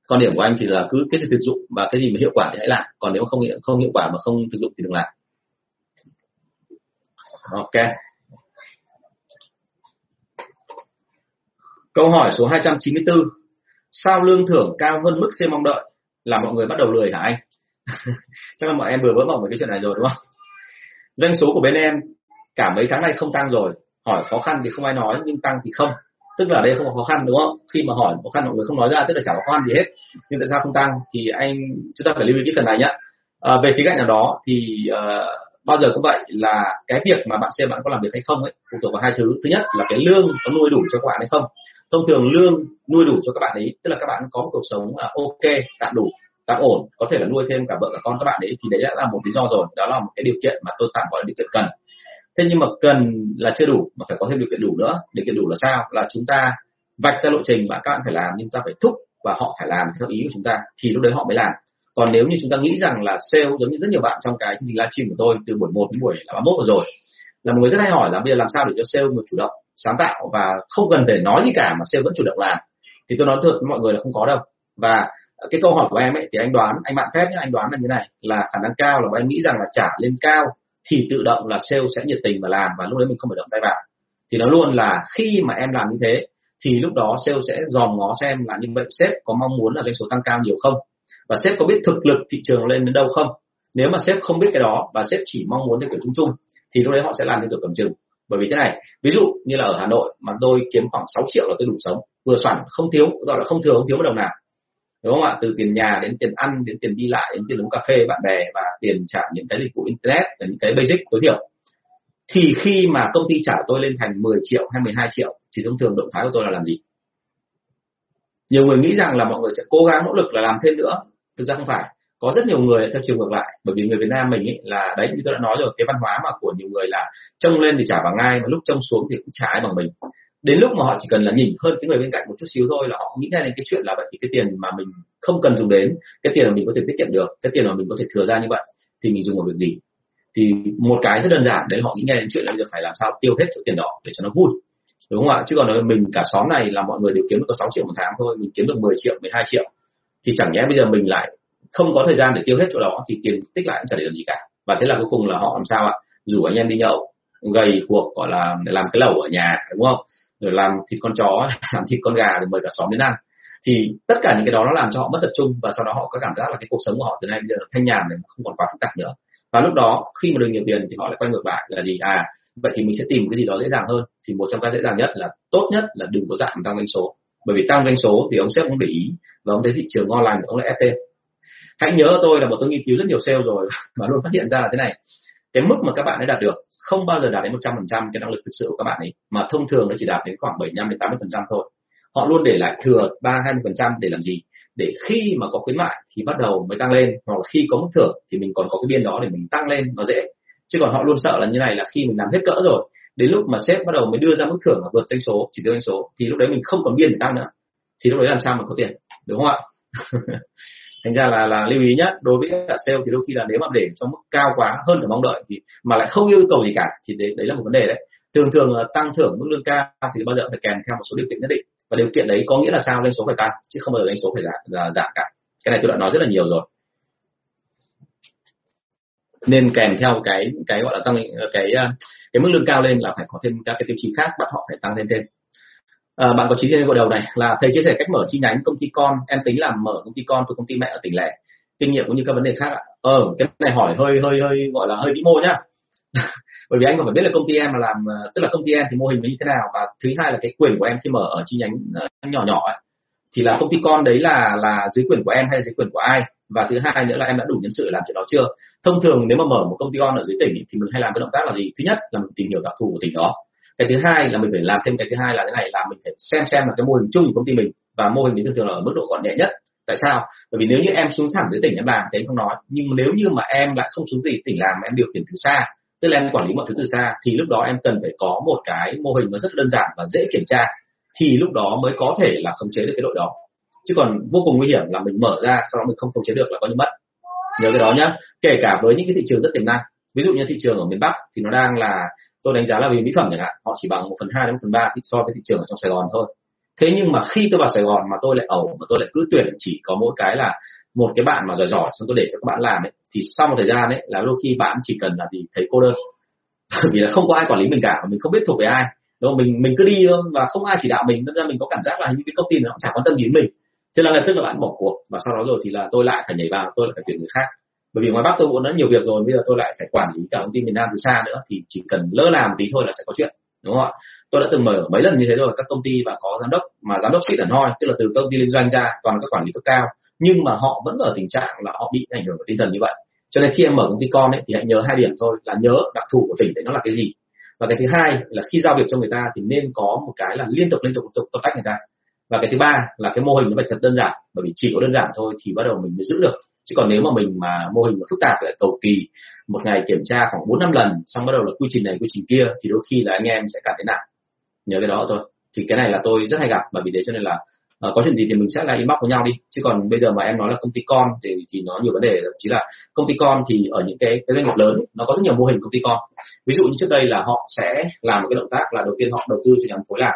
Quan điểm của anh thì là cứ cái gì thực dụng và cái gì mà hiệu quả thì hãy làm, còn nếu không không hiệu quả mà không thực dụng thì đừng làm. Ok. Câu hỏi số 294 sao lương thưởng cao hơn mức C mong đợi? Là mọi người bắt đầu lười hả anh? Chắc là mọi em vừa vỡ mộng về cái chuyện này rồi, đúng không? Doanh số của bên em cả mấy tháng nay không tăng rồi. Hỏi khó khăn thì không ai nói nhưng tăng thì không. Tức là đây không có khó khăn đúng không? Khi mà hỏi khó khăn mọi người không nói ra tức là chẳng có khó khăn gì hết. Nhưng tại sao không tăng thì anh chúng ta phải lưu ý cái phần này nhé à, về khía cạnh nào đó thì uh, bao giờ cũng vậy là cái việc mà bạn xem bạn có làm việc hay không ấy phụ thuộc vào hai thứ. Thứ nhất là cái lương có nuôi đủ cho các bạn hay không. Thông thường lương nuôi đủ cho các bạn ấy tức là các bạn có một cuộc sống uh, ok tạm đủ tạm ổn, có thể là nuôi thêm cả vợ cả con các bạn ấy, thì đấy đã là một lý do rồi. Đó là một cái điều kiện mà tôi tạm gọi là điều kiện cần. Thế nhưng mà cần là chưa đủ, mà phải có thêm điều kiện đủ nữa. Điều kiện đủ là sao? Là chúng ta vạch ra lộ trình mà các bạn phải làm, nhưng ta phải thúc và họ phải làm theo ý của chúng ta, thì lúc đấy họ mới làm. Còn nếu như chúng ta nghĩ rằng là sale giống như rất nhiều bạn trong cái chương trình livestream của tôi từ buổi 1 đến buổi là 31 vừa rồi, là một người rất hay hỏi là bây giờ làm sao để cho sale người chủ động, sáng tạo và không cần phải nói gì cả mà sale vẫn chủ động làm, thì tôi nói thật với mọi người là không có đâu. Và cái câu hỏi của em ấy, thì anh đoán, anh bạn phép nhé anh đoán là như này, là khả năng cao là em nghĩ rằng là trả lên cao thì tự động là sale sẽ nhiệt tình và làm và lúc đấy mình không phải động tay vào. Thì nó luôn là khi mà em làm như thế thì lúc đó sale sẽ dòm ngó xem là như vậy sếp có mong muốn là doanh số tăng cao nhiều không? Và sếp có biết thực lực thị trường lên đến đâu không? Nếu mà sếp không biết cái đó và sếp chỉ mong muốn theo kiểu chung chung thì lúc đấy họ sẽ làm theo kiểu cầm chừng. Bởi vì thế này, ví dụ như là ở Hà Nội mà tôi kiếm khoảng 6 triệu là tôi đủ sống, vừa soạn không thiếu, gọi là không thừa, không thiếu một đồng nào đúng không ạ? Từ tiền nhà đến tiền ăn, đến tiền đi lại, đến tiền uống cà phê, bạn bè và tiền trả những cái dịch vụ internet, và những cái basic tối thiểu. Thì khi mà công ty trả tôi lên thành 10 triệu hay 12 triệu, thì thông thường động thái của tôi là làm gì? Nhiều người nghĩ rằng là mọi người sẽ cố gắng nỗ lực là làm thêm nữa. Thực ra không phải. Có rất nhiều người, theo chiều ngược lại. Bởi vì người Việt Nam mình ấy là đấy, như tôi đã nói rồi, cái văn hóa mà của nhiều người là trông lên thì trả bằng ngay, mà lúc trông xuống thì cũng trả ai bằng mình đến lúc mà họ chỉ cần là nhìn hơn cái người bên cạnh một chút xíu thôi là họ nghĩ ra đến cái chuyện là vậy thì cái tiền mà mình không cần dùng đến, cái tiền mà mình có thể tiết kiệm được, cái tiền mà mình có thể thừa ra như vậy thì mình dùng vào việc gì? Thì một cái rất đơn giản, đấy họ nghĩ nghe đến chuyện là bây giờ phải làm sao tiêu hết số tiền đó để cho nó vui. Đúng không ạ? Chứ còn nói mình cả xóm này là mọi người đều kiếm được có 6 triệu một tháng thôi, mình kiếm được 10 triệu 12 triệu, thì chẳng nhẽ bây giờ mình lại không có thời gian để tiêu hết chỗ đó thì tiền tích lại cũng chẳng để làm gì cả. Và thế là cuối cùng là họ làm sao ạ? Rủ anh em đi nhậu, gầy cuộc, gọi là làm cái lẩu ở nhà, đúng không? Rồi làm thịt con chó, làm thịt con gà rồi mời cả xóm đến ăn. Thì tất cả những cái đó nó làm cho họ mất tập trung và sau đó họ có cảm giác là cái cuộc sống của họ từ nay bây giờ thanh nhàn để không còn quá phức tạp nữa. Và lúc đó khi mà được nhiều tiền thì họ lại quay ngược lại là gì? À vậy thì mình sẽ tìm cái gì đó dễ dàng hơn. Thì một trong các dễ dàng nhất là tốt nhất là đừng có giảm tăng doanh số. Bởi vì tăng doanh số thì ông sếp cũng để ý và ông thấy thị trường ngon lành ông lại ép tên. hãy nhớ tôi là một tôi nghiên cứu rất nhiều sale rồi và luôn phát hiện ra là thế này. Cái mức mà các bạn đã đạt được không bao giờ đạt đến 100% cái năng lực thực sự của các bạn ấy, mà thông thường nó chỉ đạt đến khoảng 75 đến 80% thôi. Họ luôn để lại thừa 3 20% để làm gì? Để khi mà có khuyến mại thì bắt đầu mới tăng lên, hoặc là khi có mức thưởng thì mình còn có cái biên đó để mình tăng lên, nó dễ. Chứ còn họ luôn sợ là như này là khi mình làm hết cỡ rồi, đến lúc mà sếp bắt đầu mới đưa ra mức thưởng là vượt doanh số, chỉ tiêu doanh số, thì lúc đấy mình không còn biên để tăng nữa. Thì lúc đấy làm sao mà có tiền, đúng không ạ? thành ra là là lưu ý nhé đối với cả sale thì đôi khi là nếu mà để cho mức cao quá hơn là mong đợi thì mà lại không yêu cầu gì cả thì đấy, đấy là một vấn đề đấy. Thường thường ờ, tăng thưởng mức lương cao thì bao giờ phải kèm theo một số điều kiện nhất định. Và điều kiện đấy có nghĩa là sao? Doanh số phải tăng chứ không bao giờ doanh số phải giảm, giảm cả. Cái này tôi đã nói rất là nhiều rồi. Nên kèm theo cái cái gọi là tăng cái ờ, cái mức lương cao lên là phải có thêm các cái tiêu chí khác bắt họ phải tăng lên thêm à, bạn có trí trên đầu này là thầy chia sẻ cách mở chi nhánh công ty con. Em tính làm mở công ty con từ công ty mẹ ở tỉnh lẻ. Kinh nghiệm cũng như các vấn đề khác ạ. Ờ cái này hỏi hơi hơi hơi gọi là hơi vĩ mô nhá. Bởi vì anh còn phải biết là công ty em mà làm ờ, tức là công ty em thì mô hình như thế nào và thứ hai là cái quyền của em khi mở ở chi nhánh ờ, nhỏ nhỏ ấy, thì là công ty con đấy là là dưới quyền của em hay dưới quyền của ai? Và thứ hai nữa là em đã đủ nhân sự làm chuyện đó chưa? Thông thường nếu mà mở một công ty con ở dưới tỉnh thì mình hay làm cái động tác là gì? Thứ nhất là mình tìm hiểu đặc thù của tỉnh đó cái thứ hai là mình phải làm thêm cái thứ hai là thế này, là mình phải xem xem là cái mô hình chung của công ty mình và mô hình đấy thường thường là ở mức độ gọn nhẹ nhất. Tại sao? Bởi vì nếu như em xuống thẳng dưới tỉnh em làm thì anh không nói. Nhưng nếu như mà em lại không xuống gì, tỉnh làm mà em điều khiển từ xa, tức là em quản lý mọi thứ từ xa, thì lúc đó em cần phải có một cái mô hình nó rất đơn giản và dễ kiểm tra, thì lúc đó mới có thể là khống chế được cái đội đó. Chứ còn vô cùng nguy hiểm là mình mở ra, sau đó mình không khống chế được là coi như mất. Nhớ cái đó nhá. Kể cả với những cái thị trường rất tiềm năng. Ví dụ như thị trường ở miền bắc thì nó đang là tôi đánh giá là vì mỹ phẩm chẳng hạn, họ chỉ bằng một phần hai đến một phần ba so với thị trường ở trong sài gòn thôi. Thế nhưng mà khi tôi vào sài gòn mà tôi lại ẩu mà tôi lại cứ tuyển chỉ có mỗi cái là một cái bạn mà giỏi giỏi xong tôi để cho các bạn làm ấy, thì sau một thời gian ấy là đôi khi bạn chỉ cần là gì, thấy cô đơn. Vì là không có ai quản lý mình cả, mình không biết thuộc về ai. Đúng không? mình mình cứ đi thôi và không ai chỉ đạo mình nên ra mình có cảm giác là những cái công ty nó cũng chẳng quan tâm đến mình. Thế là lập tức là bạn bỏ cuộc và sau đó rồi thì là tôi lại phải nhảy vào, tôi lại phải tuyển người khác bởi vì ngoài bắc tôi cũng đã nhiều việc rồi bây giờ tôi lại phải quản lý cả công ty miền nam từ xa nữa thì chỉ cần lỡ làm tí thôi là sẽ có chuyện đúng không ạ? Tôi đã từng mở mấy lần như thế rồi các công ty và có giám đốc mà giám đốc xịn hẳn hoi tức là từ công ty liên doanh ra toàn các quản lý cấp cao nhưng mà họ vẫn ở tình trạng là họ bị ảnh hưởng của tinh thần như vậy. Cho nên khi em mở công ty con ấy, thì hãy nhớ hai điểm thôi là nhớ đặc thù của tỉnh đấy nó là cái gì. Và cái thứ hai là khi giao việc cho người ta thì nên có một cái là liên tục liên tục tập, tập tách người ta. Và cái thứ ba là cái mô hình nó phải thật đơn giản bởi vì chỉ có đơn giản thôi thì bắt đầu mình mới giữ được chứ còn nếu mà mình mà mô hình mà phức tạp lại cầu kỳ một ngày kiểm tra khoảng bốn năm lần xong bắt đầu là quy trình này quy trình kia thì đôi khi là anh em sẽ cảm thấy nặng nhớ cái đó thôi. Thì cái này là tôi rất hay gặp bởi vì thế cho nên là uh, có chuyện gì thì mình sẽ là inbox với nhau đi. Chứ còn bây giờ mà em nói là công ty con thì thì nó nhiều vấn đề thậm chí là công ty con thì ở những cái, cái doanh nghiệp lớn nó có rất nhiều mô hình công ty con ví dụ như trước đây là họ sẽ làm một cái động tác là đầu tiên họ đầu tư cho nhà phối làm.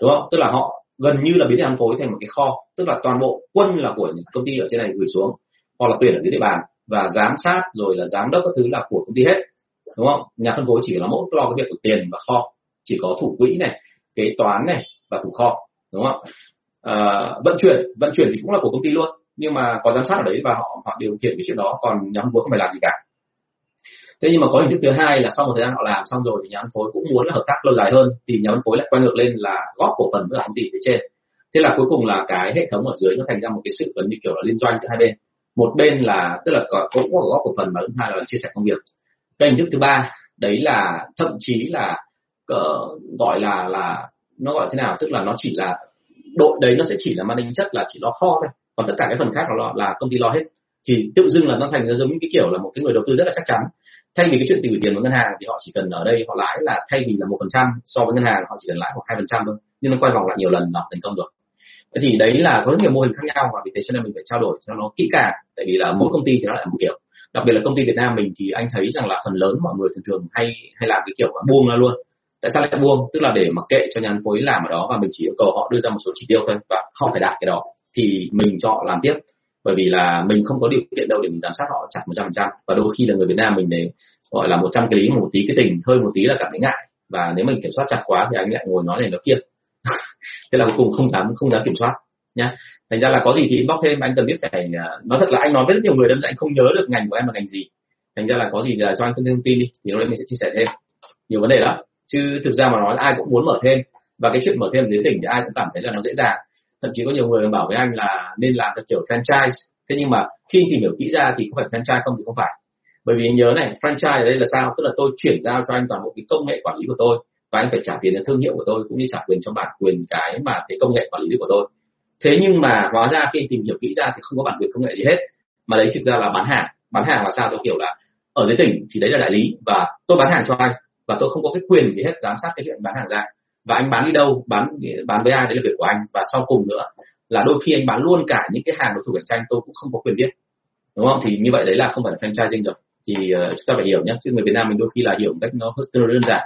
Đúng không? Tức là họ gần như là biến nhà phối thành một cái kho tức là toàn bộ quân là của những công ty ở trên này gửi xuống hoặc là tuyển ở dưới địa bàn. Và giám sát rồi là giám đốc các thứ là của công ty hết. Đúng không? Nhà phân phối chỉ là mỗi lo cái việc của tiền và kho. Chỉ có thủ quỹ này kế toán này và thủ kho. Đúng không? À, vận chuyển. Vận chuyển thì cũng là của công ty luôn. Nhưng mà có giám sát ở đấy và họ họ điều khiển cái chuyện đó. Còn nhà phân phối không phải làm gì cả. Thế nhưng mà có hình thức thứ hai là sau một thời gian họ làm xong rồi thì nhà phân phối cũng muốn là hợp tác lâu dài hơn. Thì nhà phân phối lại quay ngược lên là góp cổ phần với công ty phía trên. Thế là cuối cùng là cái hệ thống ở dưới nó thành ra một cái sự gần như kiểu là liên doanh giữa hai bên một bên là tức là có, cũng có góp cổ phần và thứ hai là chia sẻ công việc. Cái hình thức thứ ba đấy là thậm chí là uh, gọi là là nó gọi thế nào? Tức là nó chỉ là đội đấy nó sẽ chỉ là mang tính chất là chỉ lo kho thôi. Còn tất cả cái phần khác nó là, là công ty lo hết. Thì tự dưng là nó thành ra giống như cái kiểu là một cái người đầu tư rất là chắc chắn. Thay vì cái chuyện gửi tiền vào ngân hàng thì họ chỉ cần ở đây họ lãi là thay vì là một phần trăm so với ngân hàng họ chỉ cần lãi khoảng hai phần trăm thôi. Nhưng nó quay vòng lại nhiều lần là thành công rồi thế thì đấy là có rất nhiều mô hình khác nhau và vì thế cho nên mình phải trao đổi cho nó kỹ càng, tại vì là mỗi công ty thì nó lại một kiểu. Đặc biệt là công ty Việt Nam mình thì anh thấy rằng là phần lớn mọi người thường thường hay hay làm cái kiểu là buông ra luôn. Tại sao lại buông? Tức là để mặc kệ cho nhà phân phối làm ở đó và mình chỉ yêu cầu họ đưa ra một số chỉ tiêu thôi và họ phải đạt cái đó, thì mình cho họ làm tiếp. Bởi vì là mình không có điều kiện đâu để mình giám sát họ chặt một trăm phần trăm. Và đôi khi là người Việt Nam mình để gọi là một trăm cái lý, một tí cái tình, hơi một tí là cảm thấy ngại. Và nếu mình kiểm soát chặt quá thì anh lại ngồi nói này nó kia thế là cuối cùng không dám không dám kiểm soát, nhá. Thành ra là có gì thì inbox thêm, anh cần biết phải à, nói thật là anh nói với rất nhiều người đâm ra anh không nhớ được ngành của em là ngành gì. Thành ra là có gì là cho anh thêm thông tin đi, thì lúc đấy mình sẽ chia sẻ thêm. Nhiều vấn đề lắm, chứ thực ra mà nói ai cũng muốn mở thêm. Và cái chuyện mở thêm dưới tỉnh thì ai cũng cảm thấy là nó dễ dàng. Thậm chí có nhiều người bảo với anh là nên làm theo kiểu franchise. Thế nhưng mà khi tìm hiểu kỹ ra thì có phải franchise không thì không phải. Bởi vì anh nhớ này, franchise ở đây là sao? Tức là tôi chuyển giao cho anh toàn bộ cái công nghệ quản lý của tôi và anh phải trả tiền cho thương hiệu của tôi cũng như trả quyền cho bản quyền cái mà cái công nghệ quản lý của tôi. Thế nhưng mà hóa ra khi tìm hiểu kỹ ra thì không có bản quyền công nghệ gì hết. Mà đấy thực ra là bán hàng. Bán hàng là sao? Tôi hiểu là ở dưới tỉnh thì đấy là đại lý và tôi bán hàng cho anh và tôi không có cái quyền gì hết giám sát cái chuyện bán hàng ra. Và anh bán đi đâu bán bán với ai đấy là việc của anh. Và sau cùng nữa là đôi khi anh bán luôn cả những cái hàng đối thủ cạnh tranh tôi cũng không có quyền biết. Đúng không? Thì như vậy đấy là không phải là franchising rồi. Thì uh, chúng ta phải hiểu nhé chứ người Việt Nam mình đôi khi là hiểu một cách nó rất đơn giản.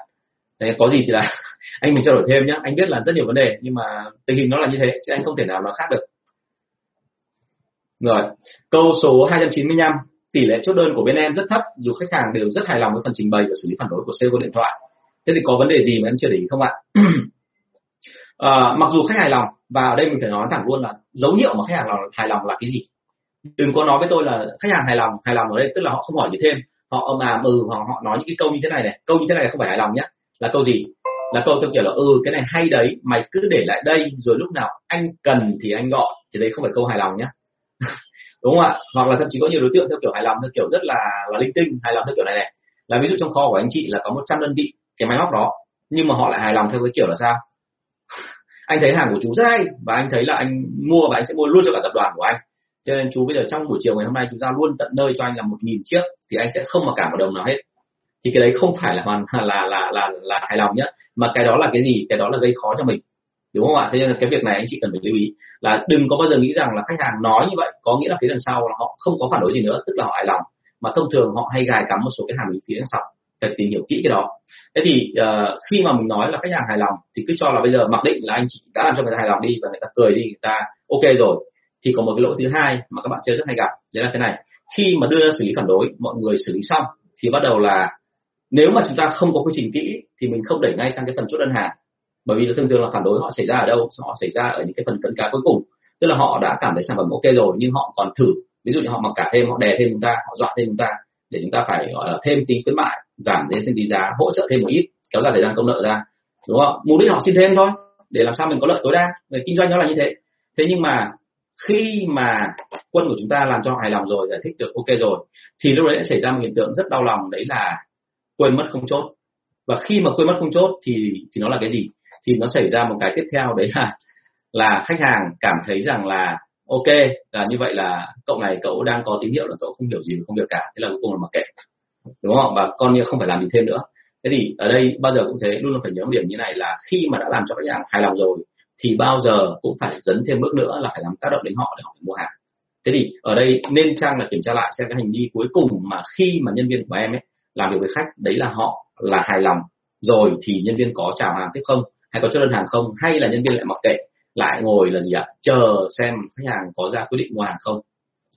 Đấy, có gì thì là anh mình trao đổi thêm nhé anh biết là rất nhiều vấn đề nhưng mà tình hình nó là như thế chứ anh không thể nào nó khác được. Rồi câu số 295 tỷ lệ chốt đơn của bên em rất thấp dù khách hàng đều rất hài lòng với phần trình bày và xử lý phản đối của sale qua điện thoại. Thế thì có vấn đề gì mà em chưa để ý không ạ? À, mặc dù khách hài lòng và ở đây mình phải nói thẳng luôn là dấu hiệu mà khách hàng hài lòng là cái gì? Đừng có nói với tôi là khách hàng hài lòng hài lòng ở đây tức là họ không hỏi gì thêm. Họ ầm ầm ừ họ họ nói những cái câu như thế này này. Câu như thế này không phải hài lòng nhé là câu gì? Là câu theo kiểu là ừ cái này hay đấy, mày cứ để lại đây, rồi lúc nào anh cần thì anh gọi. Thì đấy không phải câu hài lòng nhé đúng không ạ? Hoặc là thậm chí có nhiều đối tượng theo kiểu hài lòng, theo kiểu rất là là linh tinh, hài lòng theo kiểu này này. Là ví dụ trong kho của anh chị là có 100 đơn vị cái máy móc đó, nhưng mà họ lại hài lòng theo cái kiểu là sao? Anh thấy hàng của chú rất hay, và anh thấy là anh mua và anh sẽ mua luôn cho cả tập đoàn của anh. Cho nên chú bây giờ trong buổi chiều ngày hôm nay chúng ta luôn tận nơi cho anh là một nghìn chiếc, thì anh sẽ không mặc cả một đồng nào hết thì cái đấy không phải là hoàn là là là là, hài lòng nhé mà cái đó là cái gì? Cái đó là gây khó cho mình. Đúng không ạ? Thế nên là cái việc này anh chị cần phải lưu ý. Là đừng có bao giờ nghĩ rằng là khách hàng nói như vậy có nghĩa là phía đằng sau là họ không có phản đối gì nữa tức là họ hài lòng. Mà thông thường họ hay gài cắm một số cái hàm ý phía đằng sau cần tìm hiểu kỹ cái đó. Thế thì uh, khi mà mình nói là khách hàng hài lòng thì cứ cho là bây giờ mặc định là anh chị đã làm cho người ta hài lòng đi và người ta cười đi người ta ok rồi thì có một cái lỗi thứ hai mà các bạn sẽ rất hay gặp đấy là thế này. Khi mà đưa ra xử lý phản đối mọi người xử lý xong thì bắt đầu là nếu mà chúng ta không có quy trình kỹ thì mình không đẩy ngay sang cái phần chốt đơn hàng. Bởi vì thường thường là phản đối họ xảy ra ở đâu, họ xảy ra ở những cái phần cận cá cuối cùng. Tức là họ đã cảm thấy sản phẩm ok rồi, nhưng họ còn thử. Ví dụ như họ mặc cả thêm, họ đè thêm chúng ta, họ dọa thêm chúng ta, để chúng ta phải, gọi là, thêm tính khuyến mại, giảm đến thêm tí giá, hỗ trợ thêm một ít, kéo dài thời gian công nợ ra. Đúng không? Mục đích họ xin thêm thôi, để làm sao mình có lợi tối đa. Người kinh doanh nó là như thế. Thế nhưng mà khi mà quân của chúng ta làm cho hài lòng rồi, giải thích được ok rồi, thì lúc đấy sẽ xảy ra một hiện tượng rất đau lòng, đấy là quên mất không chốt. Và khi mà quên mất không chốt thì thì nó là cái gì? Thì nó xảy ra một cái tiếp theo, đấy là là khách hàng cảm thấy rằng là, ok, là như vậy là cậu này cậu đang có tín hiệu là cậu không hiểu gì không công việc cả, thế là cuối cùng là mặc kệ. Đúng không? Và con như không phải làm gì thêm nữa. Thế thì ở đây bao giờ cũng thế, luôn luôn phải nhớ một điểm như này là khi mà đã làm cho khách hàng hài lòng rồi, thì bao giờ cũng phải dấn thêm bước nữa là phải làm tác động đến họ để họ mua hàng. Thế thì ở đây nên trang là kiểm tra lại xem cái hành vi cuối cùng mà khi mà nhân viên của em ấy làm việc với khách đấy là họ là hài lòng. Rồi thì nhân viên có chào hàng tiếp không? Hay có cho đơn hàng không? Hay là nhân viên lại mặc kệ lại ngồi là gì ạ? Chờ xem khách hàng có ra quyết định mua hàng không.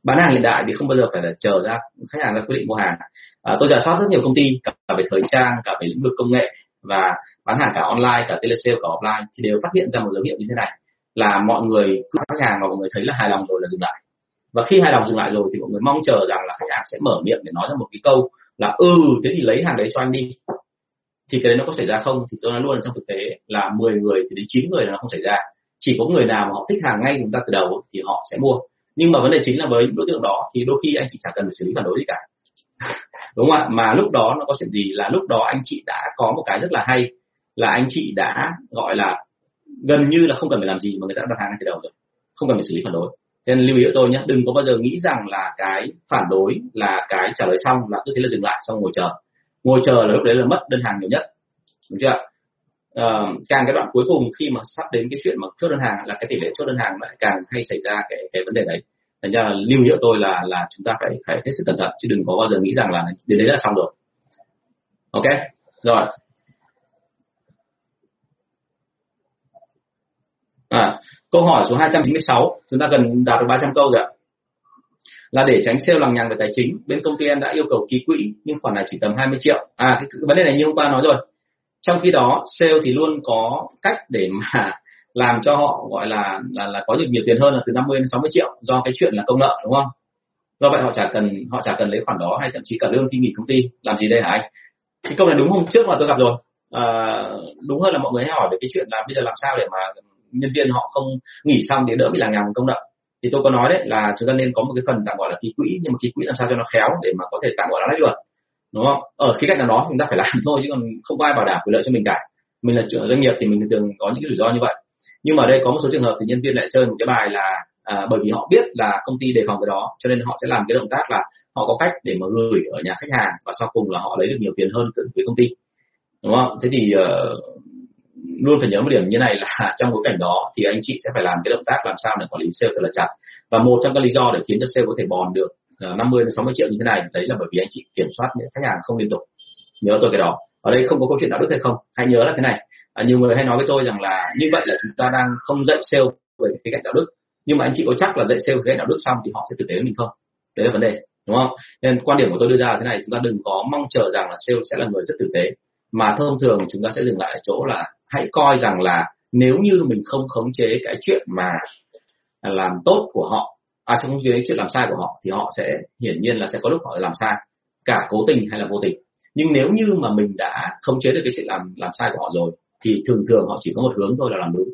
Bán hàng hiện đại thì không bao giờ phải là chờ ra khách hàng ra quyết định mua hàng. À, tôi giả soát rất nhiều công ty cả, cả về thời trang cả về lĩnh vực công nghệ và bán hàng cả online cả telesale cả offline thì đều phát hiện ra một dấu hiệu như thế này là mọi người cứ khách hàng và mọi người thấy là hài lòng rồi là dừng lại và khi hài lòng dừng lại rồi thì mọi người mong chờ rằng là khách hàng sẽ mở miệng để nói ra một cái câu là ừ thế thì lấy hàng đấy cho anh đi. Thì cái đấy nó có xảy ra không? Thì tôi nói luôn trong thực tế là 10 người thì đến 9 người là nó không xảy ra. Chỉ có người nào mà họ thích hàng ngay chúng ta từ đầu thì họ sẽ mua. Nhưng mà vấn đề chính là với những đối tượng đó thì đôi khi anh chị chẳng cần phải xử lý phản đối gì cả. Đúng không ạ? Mà lúc đó nó có chuyện gì là lúc đó anh chị đã có một cái rất là hay, là anh chị đã gọi là gần như là không cần phải làm gì mà người ta đã đặt hàng ngay từ đầu rồi. Không cần phải xử lý phản đối nên lưu ý cho tôi nhé đừng có bao giờ nghĩ rằng là cái phản đối là cái trả lời xong là cứ thế là dừng lại xong ngồi chờ. Ngồi chờ là lúc đấy là mất đơn hàng nhiều nhất đúng chưa à, càng cái đoạn cuối cùng khi mà sắp đến cái chuyện mà chốt đơn hàng là cái tỷ lệ chốt đơn hàng lại càng hay xảy ra cái cái vấn đề đấy. Thành ra là lưu hiệu tôi là là chúng ta phải phải hết sức cẩn thận chứ đừng có bao giờ nghĩ rằng là đến đấy là xong rồi. Ok rồi. À, câu hỏi số 296 chúng ta gần đạt được 300 câu rồi ạ. Là để tránh sale lằng nhằng về tài chính bên công ty em đã yêu cầu ký quỹ nhưng khoản này chỉ tầm 20 triệu. À cái, cái vấn đề này như hôm qua nói rồi. Trong khi đó sale thì luôn có cách để mà làm cho họ gọi là là là có được nhiều tiền hơn là từ 50 đến 60 triệu do cái chuyện là công nợ đúng không? Do vậy họ chả cần họ chả cần lấy khoản đó hay thậm chí cả lương khi nghỉ công ty. Làm gì đây hả anh? Cái câu này đúng hôm trước mà tôi gặp rồi. À, đúng hơn là mọi người hay hỏi về cái chuyện là bây giờ làm sao để mà nhân viên họ không nghỉ xong để đỡ bị lằng nhằng công nợ thì tôi có nói đấy là chúng ta nên có một cái phần tạm gọi là ký quỹ nhưng mà ký quỹ làm sao cho nó khéo để mà có thể tạm gọi là lách luật đúng không? Ở khía cạnh nào đó chúng ta phải làm thôi chứ còn không có ai bảo đảm quyền lợi cho mình cả. Mình là trưởng doanh nghiệp thì mình thường có những cái rủi ro như vậy. Nhưng mà ở đây có một số trường hợp thì nhân viên lại chơi một cái bài là à, bởi vì họ biết là công ty đề phòng cái đó cho nên họ sẽ làm cái động tác là họ có cách để mà gửi ở nhà khách hàng và sau cùng là họ lấy được nhiều tiền hơn từ phía công ty đúng không? Thế thì uh, luôn phải nhớ một điểm như này là trong bối cảnh đó thì anh chị sẽ phải làm cái động tác làm sao để quản lý sale thật là chặt. Và một trong các lý do để khiến cho sale có thể bòn được ờ, 50 đến 60 triệu như thế này đấy là bởi vì anh chị kiểm soát những khách hàng không liên tục. Nhớ tôi cái đó. Ở đây không có câu chuyện đạo đức hay không? Hãy nhớ là thế này. À, nhiều người hay nói với tôi rằng là như vậy là chúng ta đang không dạy sale về cái cạnh đạo đức. Nhưng mà anh chị có chắc là dạy sale cái đạo đức xong thì họ sẽ tử tế với mình không? Đấy là vấn đề đúng không? Nên quan điểm của tôi đưa ra là thế này chúng ta đừng có mong chờ rằng là sale sẽ là người rất tử tế. Mà thông thường chúng ta sẽ dừng lại ở chỗ là hãy coi rằng là nếu như mình không khống chế cái chuyện mà làm tốt của họ à không khống chế chuyện làm sai của họ, thì họ sẽ hiển nhiên là sẽ có lúc họ làm sai, cả cố tình hay là vô tình. Nhưng nếu như mà mình đã khống chế được cái chuyện làm làm sai của họ rồi, thì thường thường họ chỉ có một hướng thôi là làm đúng.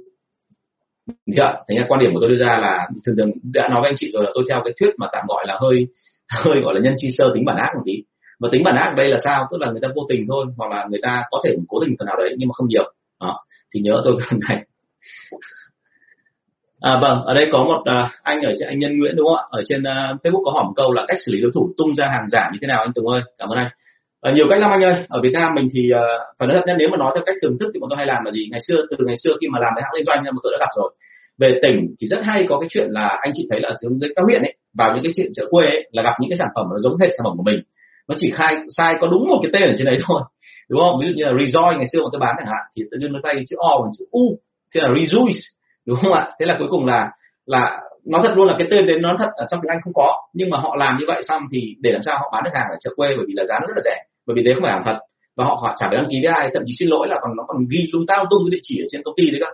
Chưa? Thành ra quan điểm của tôi đưa ra là thường thường đã nói với anh chị rồi là tôi theo cái thuyết mà tạm gọi là hơi hơi gọi là nhân chi sơ tính bản ác một tí. Và tính bản ác đây là sao? Tức là người ta vô tình thôi, hoặc là người ta có thể cố tình phần nào đấy nhưng mà không nhiều đó thì nhớ tôi cái này À, vâng, ở đây có một à, anh ở trên anh Nhân Nguyễn đúng không ạ? Ở trên à, Facebook có hỏi một câu là cách xử lý đối thủ tung ra hàng giả như thế nào anh Tùng ơi? Cảm ơn anh. À, nhiều cách lắm anh ơi. Ở Việt Nam mình thì à, phải nói thật nhất nếu mà nói theo cách thưởng thức thì bọn tôi hay làm là gì? Ngày xưa từ ngày xưa khi mà làm cái hãng kinh doanh mà tôi đã gặp rồi. Về tỉnh thì rất hay có cái chuyện là anh chị thấy là dưới dưới các huyện ấy vào những cái chuyện chợ quê ấy, là gặp những cái sản phẩm nó giống hệt sản phẩm của mình nó chỉ khai sai có đúng một cái tên ở trên đấy thôi đúng không? Ví dụ như là rejoice ngày xưa bọn tôi bán chẳng hạn thì tự nhiên nó tay chữ o bằng chữ u thế là rejoice đúng không ạ? Thế là cuối cùng là là nó thật luôn là cái tên đến nó thật ở trong tiếng anh không có nhưng mà họ làm như vậy xong thì để làm sao họ bán được hàng ở chợ quê bởi vì là giá nó rất là rẻ bởi vì đấy không phải hàng thật. Và họ, họ chả phải đăng ký với ai thậm chí xin lỗi là còn nó còn ghi lung tao tung cái địa chỉ ở trên công ty đấy cơ.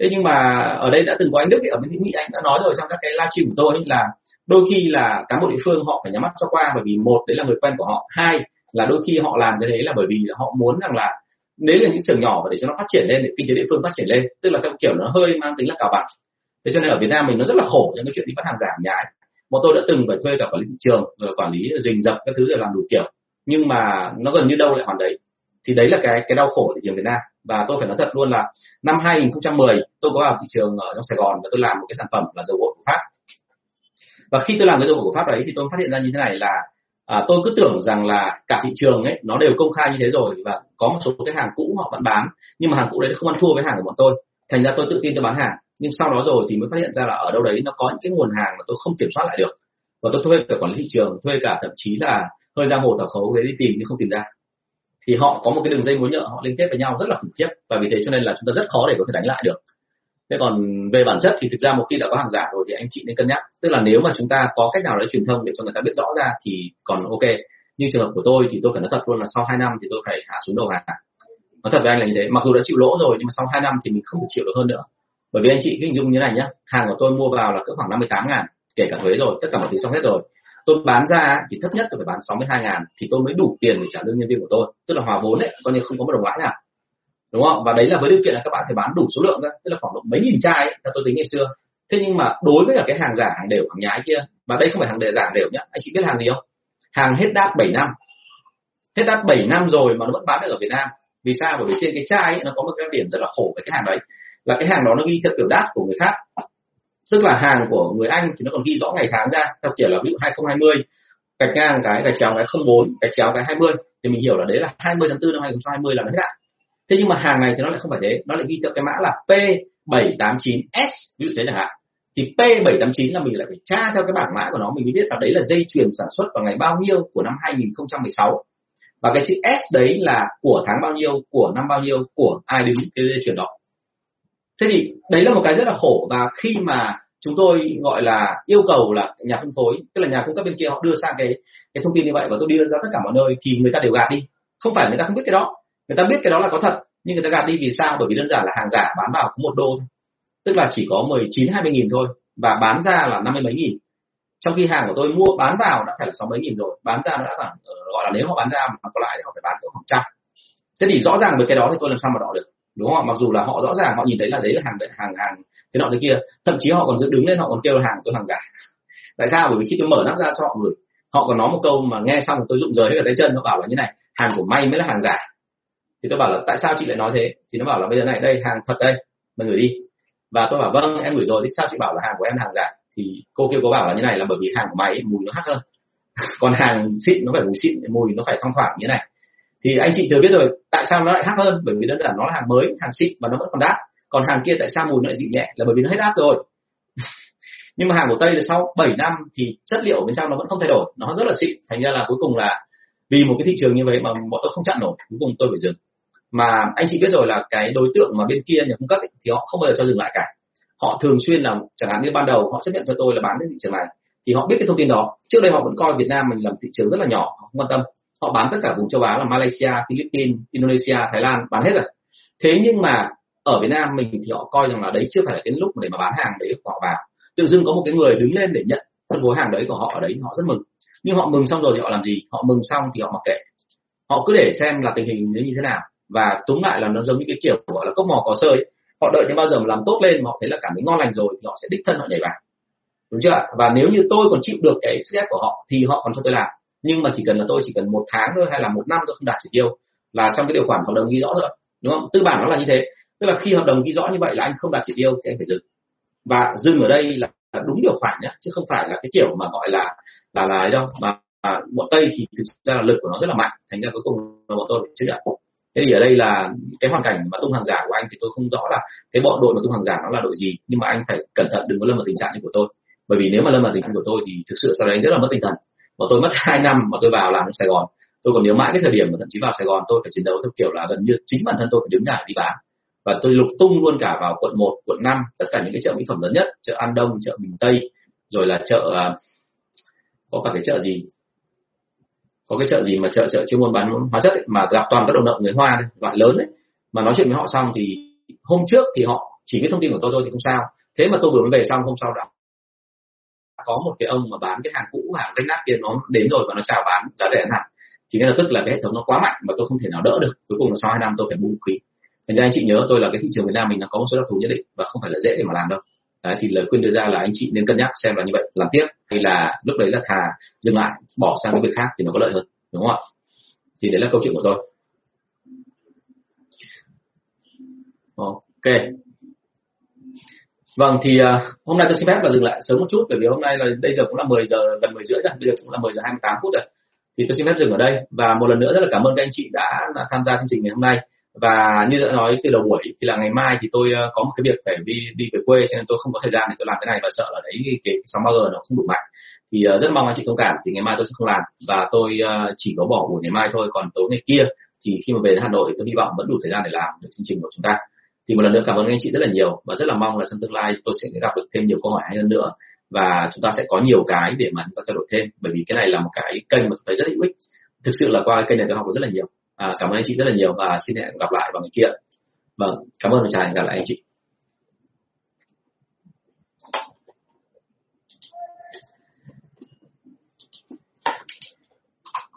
Thế nhưng mà ở đây đã từng có anh đức ở bên mỹ anh đã nói rồi trong các cái livestream của tôi ấy là đôi khi là cán bộ địa phương họ phải nhắm mắt cho qua, bởi vì một, đấy là người quen của họ. Hai, là đôi khi họ làm cái đấy là bởi vì họ muốn rằng là đấy là những xưởng nhỏ và để cho nó phát triển lên, để kinh tế địa phương phát triển lên, tức là theo kiểu nó hơi mang tính là cào bạc thế cho nên ở Việt Nam mình nó rất là khổ những cái chuyện đi bắt hàng giả nhái. Bọn tôi đã từng phải thuê cả quản lý thị trường, rồi quản lý rình rập các thứ rồi làm đủ kiểu, nhưng mà nó gần như đâu lại hoàn đấy. Thì đấy là cái cái đau khổ thị trường Việt Nam. Và tôi phải nói thật luôn là năm 2010 tôi có vào thị trường ở trong Sài Gòn và tôi làm một cái sản phẩm là dầu gội của Pháp và khi tôi làm cái dụng của Pháp đấy thì tôi phát hiện ra như thế này là à, tôi cứ tưởng rằng là cả thị trường ấy nó đều công khai như thế rồi và có một số cái hàng cũ họ vẫn bán nhưng mà hàng cũ đấy không ăn thua với hàng của bọn tôi. Thành ra tôi tự tin tôi bán hàng nhưng sau đó rồi thì mới phát hiện ra là ở đâu đấy nó có những cái nguồn hàng mà tôi không kiểm soát lại được. Và tôi thuê cả quản lý thị trường thuê cả thậm chí là hơi ra hồ thảo khấu để đi tìm nhưng không tìm ra. Thì họ có một cái đường dây mối nhợ họ liên kết với nhau rất là khủng khiếp. Và vì thế cho nên là chúng ta rất khó để có thể đánh lại được thế còn về bản chất thì thực ra một khi đã có hàng giả rồi thì anh chị nên cân nhắc. Tức là nếu mà chúng ta có cách nào đấy truyền thông để cho người ta biết rõ ra thì còn ok. Như trường hợp của tôi thì tôi phải nói thật luôn là sau 2 năm thì tôi phải hạ xuống đầu hàng. Nói thật với anh là như thế. Mặc dù đã chịu lỗ rồi nhưng mà sau 2 năm thì mình không thể chịu được hơn nữa. Bởi vì anh chị hình dung như này nhá. Hàng của tôi mua vào là cỡ khoảng 58 ngàn, kể cả thuế rồi, tất cả mọi thứ xong hết rồi. Tôi bán ra thì thấp nhất tôi phải bán 62 ngàn thì tôi mới đủ tiền để trả lương nhân viên của tôi. Tức là hòa vốn đấy coi như không có một đồng lãi nào đúng không? Và đấy là với điều kiện là các bạn phải bán đủ số lượng ra tức là khoảng độ mấy nghìn chai ấy, theo tôi tính ngày xưa. Thế nhưng mà đối với cả cái hàng giả hàng đều hàng nhái kia và đây không phải hàng đề giả đều nhá. Anh chị biết hàng gì không? Hàng hết đát 7 năm. Hết đát 7 năm rồi mà nó vẫn bán được ở Việt Nam. Vì sao? Bởi vì trên cái chai ấy, nó có một cái điểm rất là khổ với cái hàng đấy. Là cái hàng đó nó ghi theo kiểu đát của người khác tức là hàng của người Anh thì nó còn ghi rõ ngày tháng ra theo kiểu là ví dụ 2020 gạch ngang cái gạch chéo cái 04 gạch chéo cái 20 thì mình hiểu là đấy là 20 tháng 4 năm 2020 là nó hết hạn thế nhưng mà hàng này thì nó lại không phải thế. Nó lại ghi theo cái mã là P789S ví dụ thế chẳng hạn. Thì P789 là mình lại phải tra theo cái bảng mã của nó, mình mới biết là đấy là dây chuyền sản xuất vào ngày bao nhiêu của năm 2016 và cái chữ S đấy là của tháng bao nhiêu, của năm bao nhiêu, của ai đứng cái dây chuyền đó. Thế thì đấy là một cái rất là khổ. Và khi mà chúng tôi gọi là yêu cầu là nhà phân phối, tức là nhà cung cấp bên kia họ đưa sang cái cái thông tin như vậy và tôi đưa ra tất cả mọi nơi thì người ta đều gạt đi. Không phải người ta không biết cái đó người ta biết cái đó là có thật, nhưng người ta gạt đi vì sao? Bởi vì đơn giản là hàng giả bán vào có một đô thôi. Tức là chỉ có 19 20 nghìn thôi, và bán ra là năm mươi mấy nghìn. Trong khi hàng của tôi mua, bán vào đã phải là sáu mấy nghìn rồi. Bán ra nó đã khoảng ờ, gọi là nếu họ bán ra mà còn lại thì họ phải bán được khoảng trăm. Thế thì rõ ràng với cái đó thì tôi làm sao mà đỏ được, đúng không mặc dù là họ rõ ràng họ nhìn thấy là đấy là hàng hàng hàng thế nọ thế kia, thậm chí họ còn dựng đứng lên họ còn kêu là hàng tôi hàng giả. Tại sao? Bởi vì khi tôi mở nắp ra cho họ gửi họ còn nói một câu mà nghe xong tôi rụng rời hết cả tay chân, nó bảo là như này, hàng của may mới là hàng giả thì tôi bảo là tại sao chị lại nói thế? Thì nó bảo là bây giờ này đây hàng thật đây mình gửi đi. Và tôi bảo vâng em gửi rồi thì sao chị bảo là hàng của em là hàng giả? Thì cô kia có bảo là như này là bởi vì hàng của mày ấy, mùi nó hắc hơn. Còn hàng xịn nó phải mùi xịn mùi nó phải thoang thoảng như này. Thì anh chị thừa biết rồi tại sao nó lại hắc hơn? Bởi vì đơn giản nó là hàng mới hàng xịn và nó vẫn còn đắt. Còn hàng kia tại sao mùi nó lại dịu nhẹ? Là bởi vì nó hết đắt rồi. Nhưng mà hàng của tây là sau 7 năm thì chất liệu bên trong nó vẫn không thay đổi nó rất là xịn. Thành ra là cuối cùng là vì một cái thị trường như vậy mà bọn tôi không chặn nổi cuối cùng tôi phải dừng mà anh chị biết rồi là cái đối tượng mà bên kia nhà cung cấp ấy, thì họ không bao giờ cho dừng lại cả. Họ thường xuyên là chẳng hạn như ban đầu họ chấp nhận cho tôi là bán đến thị trường này thì họ biết cái thông tin đó. Trước đây họ vẫn coi Việt Nam mình làm thị trường rất là nhỏ họ không quan tâm. Họ bán tất cả vùng châu Á là Malaysia, Philippines, Indonesia, Thái Lan bán hết rồi. Thế nhưng mà ở Việt Nam mình thì họ coi rằng là đấy chưa phải là cái lúc để mà bán hàng đấy họ vào tự dưng có một cái người đứng lên để nhận phân phối hàng đấy của họ ở đấy họ rất mừng. Nhưng họ mừng xong rồi thì họ làm gì? Họ mừng xong thì họ mặc kệ. Họ cứ để xem là tình hình như thế nào và túng lại là nó giống như cái kiểu gọi là cốc mò cò sơi họ đợi đến bao giờ mà làm tốt lên mà họ thấy là cảm thấy ngon lành rồi thì họ sẽ đích thân họ nhảy vào. Đúng chưa và nếu như tôi còn chịu được cái sức ép của họ thì họ còn cho tôi làm. Nhưng mà chỉ cần là tôi chỉ cần một tháng thôi hay là một năm tôi không đạt chỉ tiêu là trong cái điều khoản hợp đồng ghi rõ rồi. Đúng không? Tư bản nó là như thế. Tức là khi hợp đồng ghi rõ như vậy là anh không đạt chỉ tiêu thì anh phải dừng. Và dừng ở đây là đúng điều khoản nhé chứ không phải là cái kiểu mà gọi là là là ấy đâu. Mà à, bọn tây thì thực ra là lực của nó rất là mạnh. Thành ra cuối cùng là bọn tôi phải chấp nhận thế thì ở đây là cái hoàn cảnh mà tung hàng giả của anh thì tôi không rõ là cái bọn đội mà tung hàng giả nó là đội gì nhưng mà anh phải cẩn thận đừng có lâm vào tình trạng như của tôi. Bởi vì nếu mà lâm vào tình trạng của tôi thì thực sự sau đấy rất là mất tinh thần. Và tôi mất hai năm mà tôi vào làm ở Sài Gòn. Tôi còn nhớ mãi cái thời điểm mà thậm chí vào Sài Gòn tôi phải chiến đấu theo kiểu là gần như chính bản thân tôi phải đứng ra đi bán. Và tôi lục tung luôn cả vào quận 1, quận 5 tất cả những cái chợ mỹ phẩm lớn nhất chợ An Đông chợ Bình Tây rồi là chợ à, có cả cái chợ gì? Có cái chợ gì mà chợ chợ chuyên môn bán hóa chất ấy, mà gặp toàn các đồng nậu người hoa đấy, loại lớn đấy mà nói chuyện với họ xong thì hôm trước thì họ chỉ biết thông tin của tôi thôi thì không sao. Thế mà tôi vừa mới về xong hôm sau đã có một cái ông mà bán cái hàng cũ hàng rách nát kia nó đến rồi và nó chào bán giá rẻ hẳn. Thì ngay lập tức là cái hệ thống nó quá mạnh mà tôi không thể nào đỡ được. Cuối cùng là sau hai năm tôi phải bù khí thành ra anh chị nhớ tôi là cái thị trường Việt Nam mình nó có một số đặc thù nhất định và không phải là dễ để mà làm đâu. Đấy, thì lời khuyên đưa ra là anh chị nên cân nhắc xem là như vậy làm tiếp. Hay là lúc đấy là thà dừng lại bỏ sang cái việc khác thì nó có lợi hơn đúng không ạ? Thì đấy là câu chuyện của tôi. Ok. Vâng thì uh, hôm nay tôi xin phép là dừng lại sớm một chút bởi vì hôm nay là bây giờ cũng là 10 giờ gần 10 rưỡi rồi bây giờ cũng là 10 giờ 28 phút rồi. Thì tôi xin phép dừng ở đây và một lần nữa rất là cảm ơn các anh chị đã, đã tham gia chương trình ngày hôm nay và như đã nói từ đầu buổi thì là ngày mai thì tôi ờ, có một cái việc phải đi đi về quê cho nên tôi không có thời gian để tôi làm cái này và sợ là đấy cái sóng bao giờ nó không đủ mạnh. Thì uh, rất mong anh chị thông cảm thì ngày mai tôi sẽ không làm. Và tôi uh, chỉ có bỏ buổi ngày mai thôi còn tối ngày kia thì khi mà về đến Hà Nội tôi hy vọng vẫn đủ thời gian để làm được chương trình của chúng ta. Thì một lần nữa cảm ơn anh chị rất là nhiều và rất là mong là trong tương lai tôi sẽ gặp được thêm nhiều câu hỏi hay hơn nữa và chúng ta sẽ có nhiều cái để mà chúng ta trao đổi thêm bởi vì cái này là một cái kênh mà tôi thấy rất hữu ích. Thực sự là qua cái kênh này tôi học được rất là nhiều à, cảm ơn anh chị rất là nhiều và xin hẹn gặp lại vào ngày kia. Vâng cảm ơn và chào hẹn gặp lại anh chị.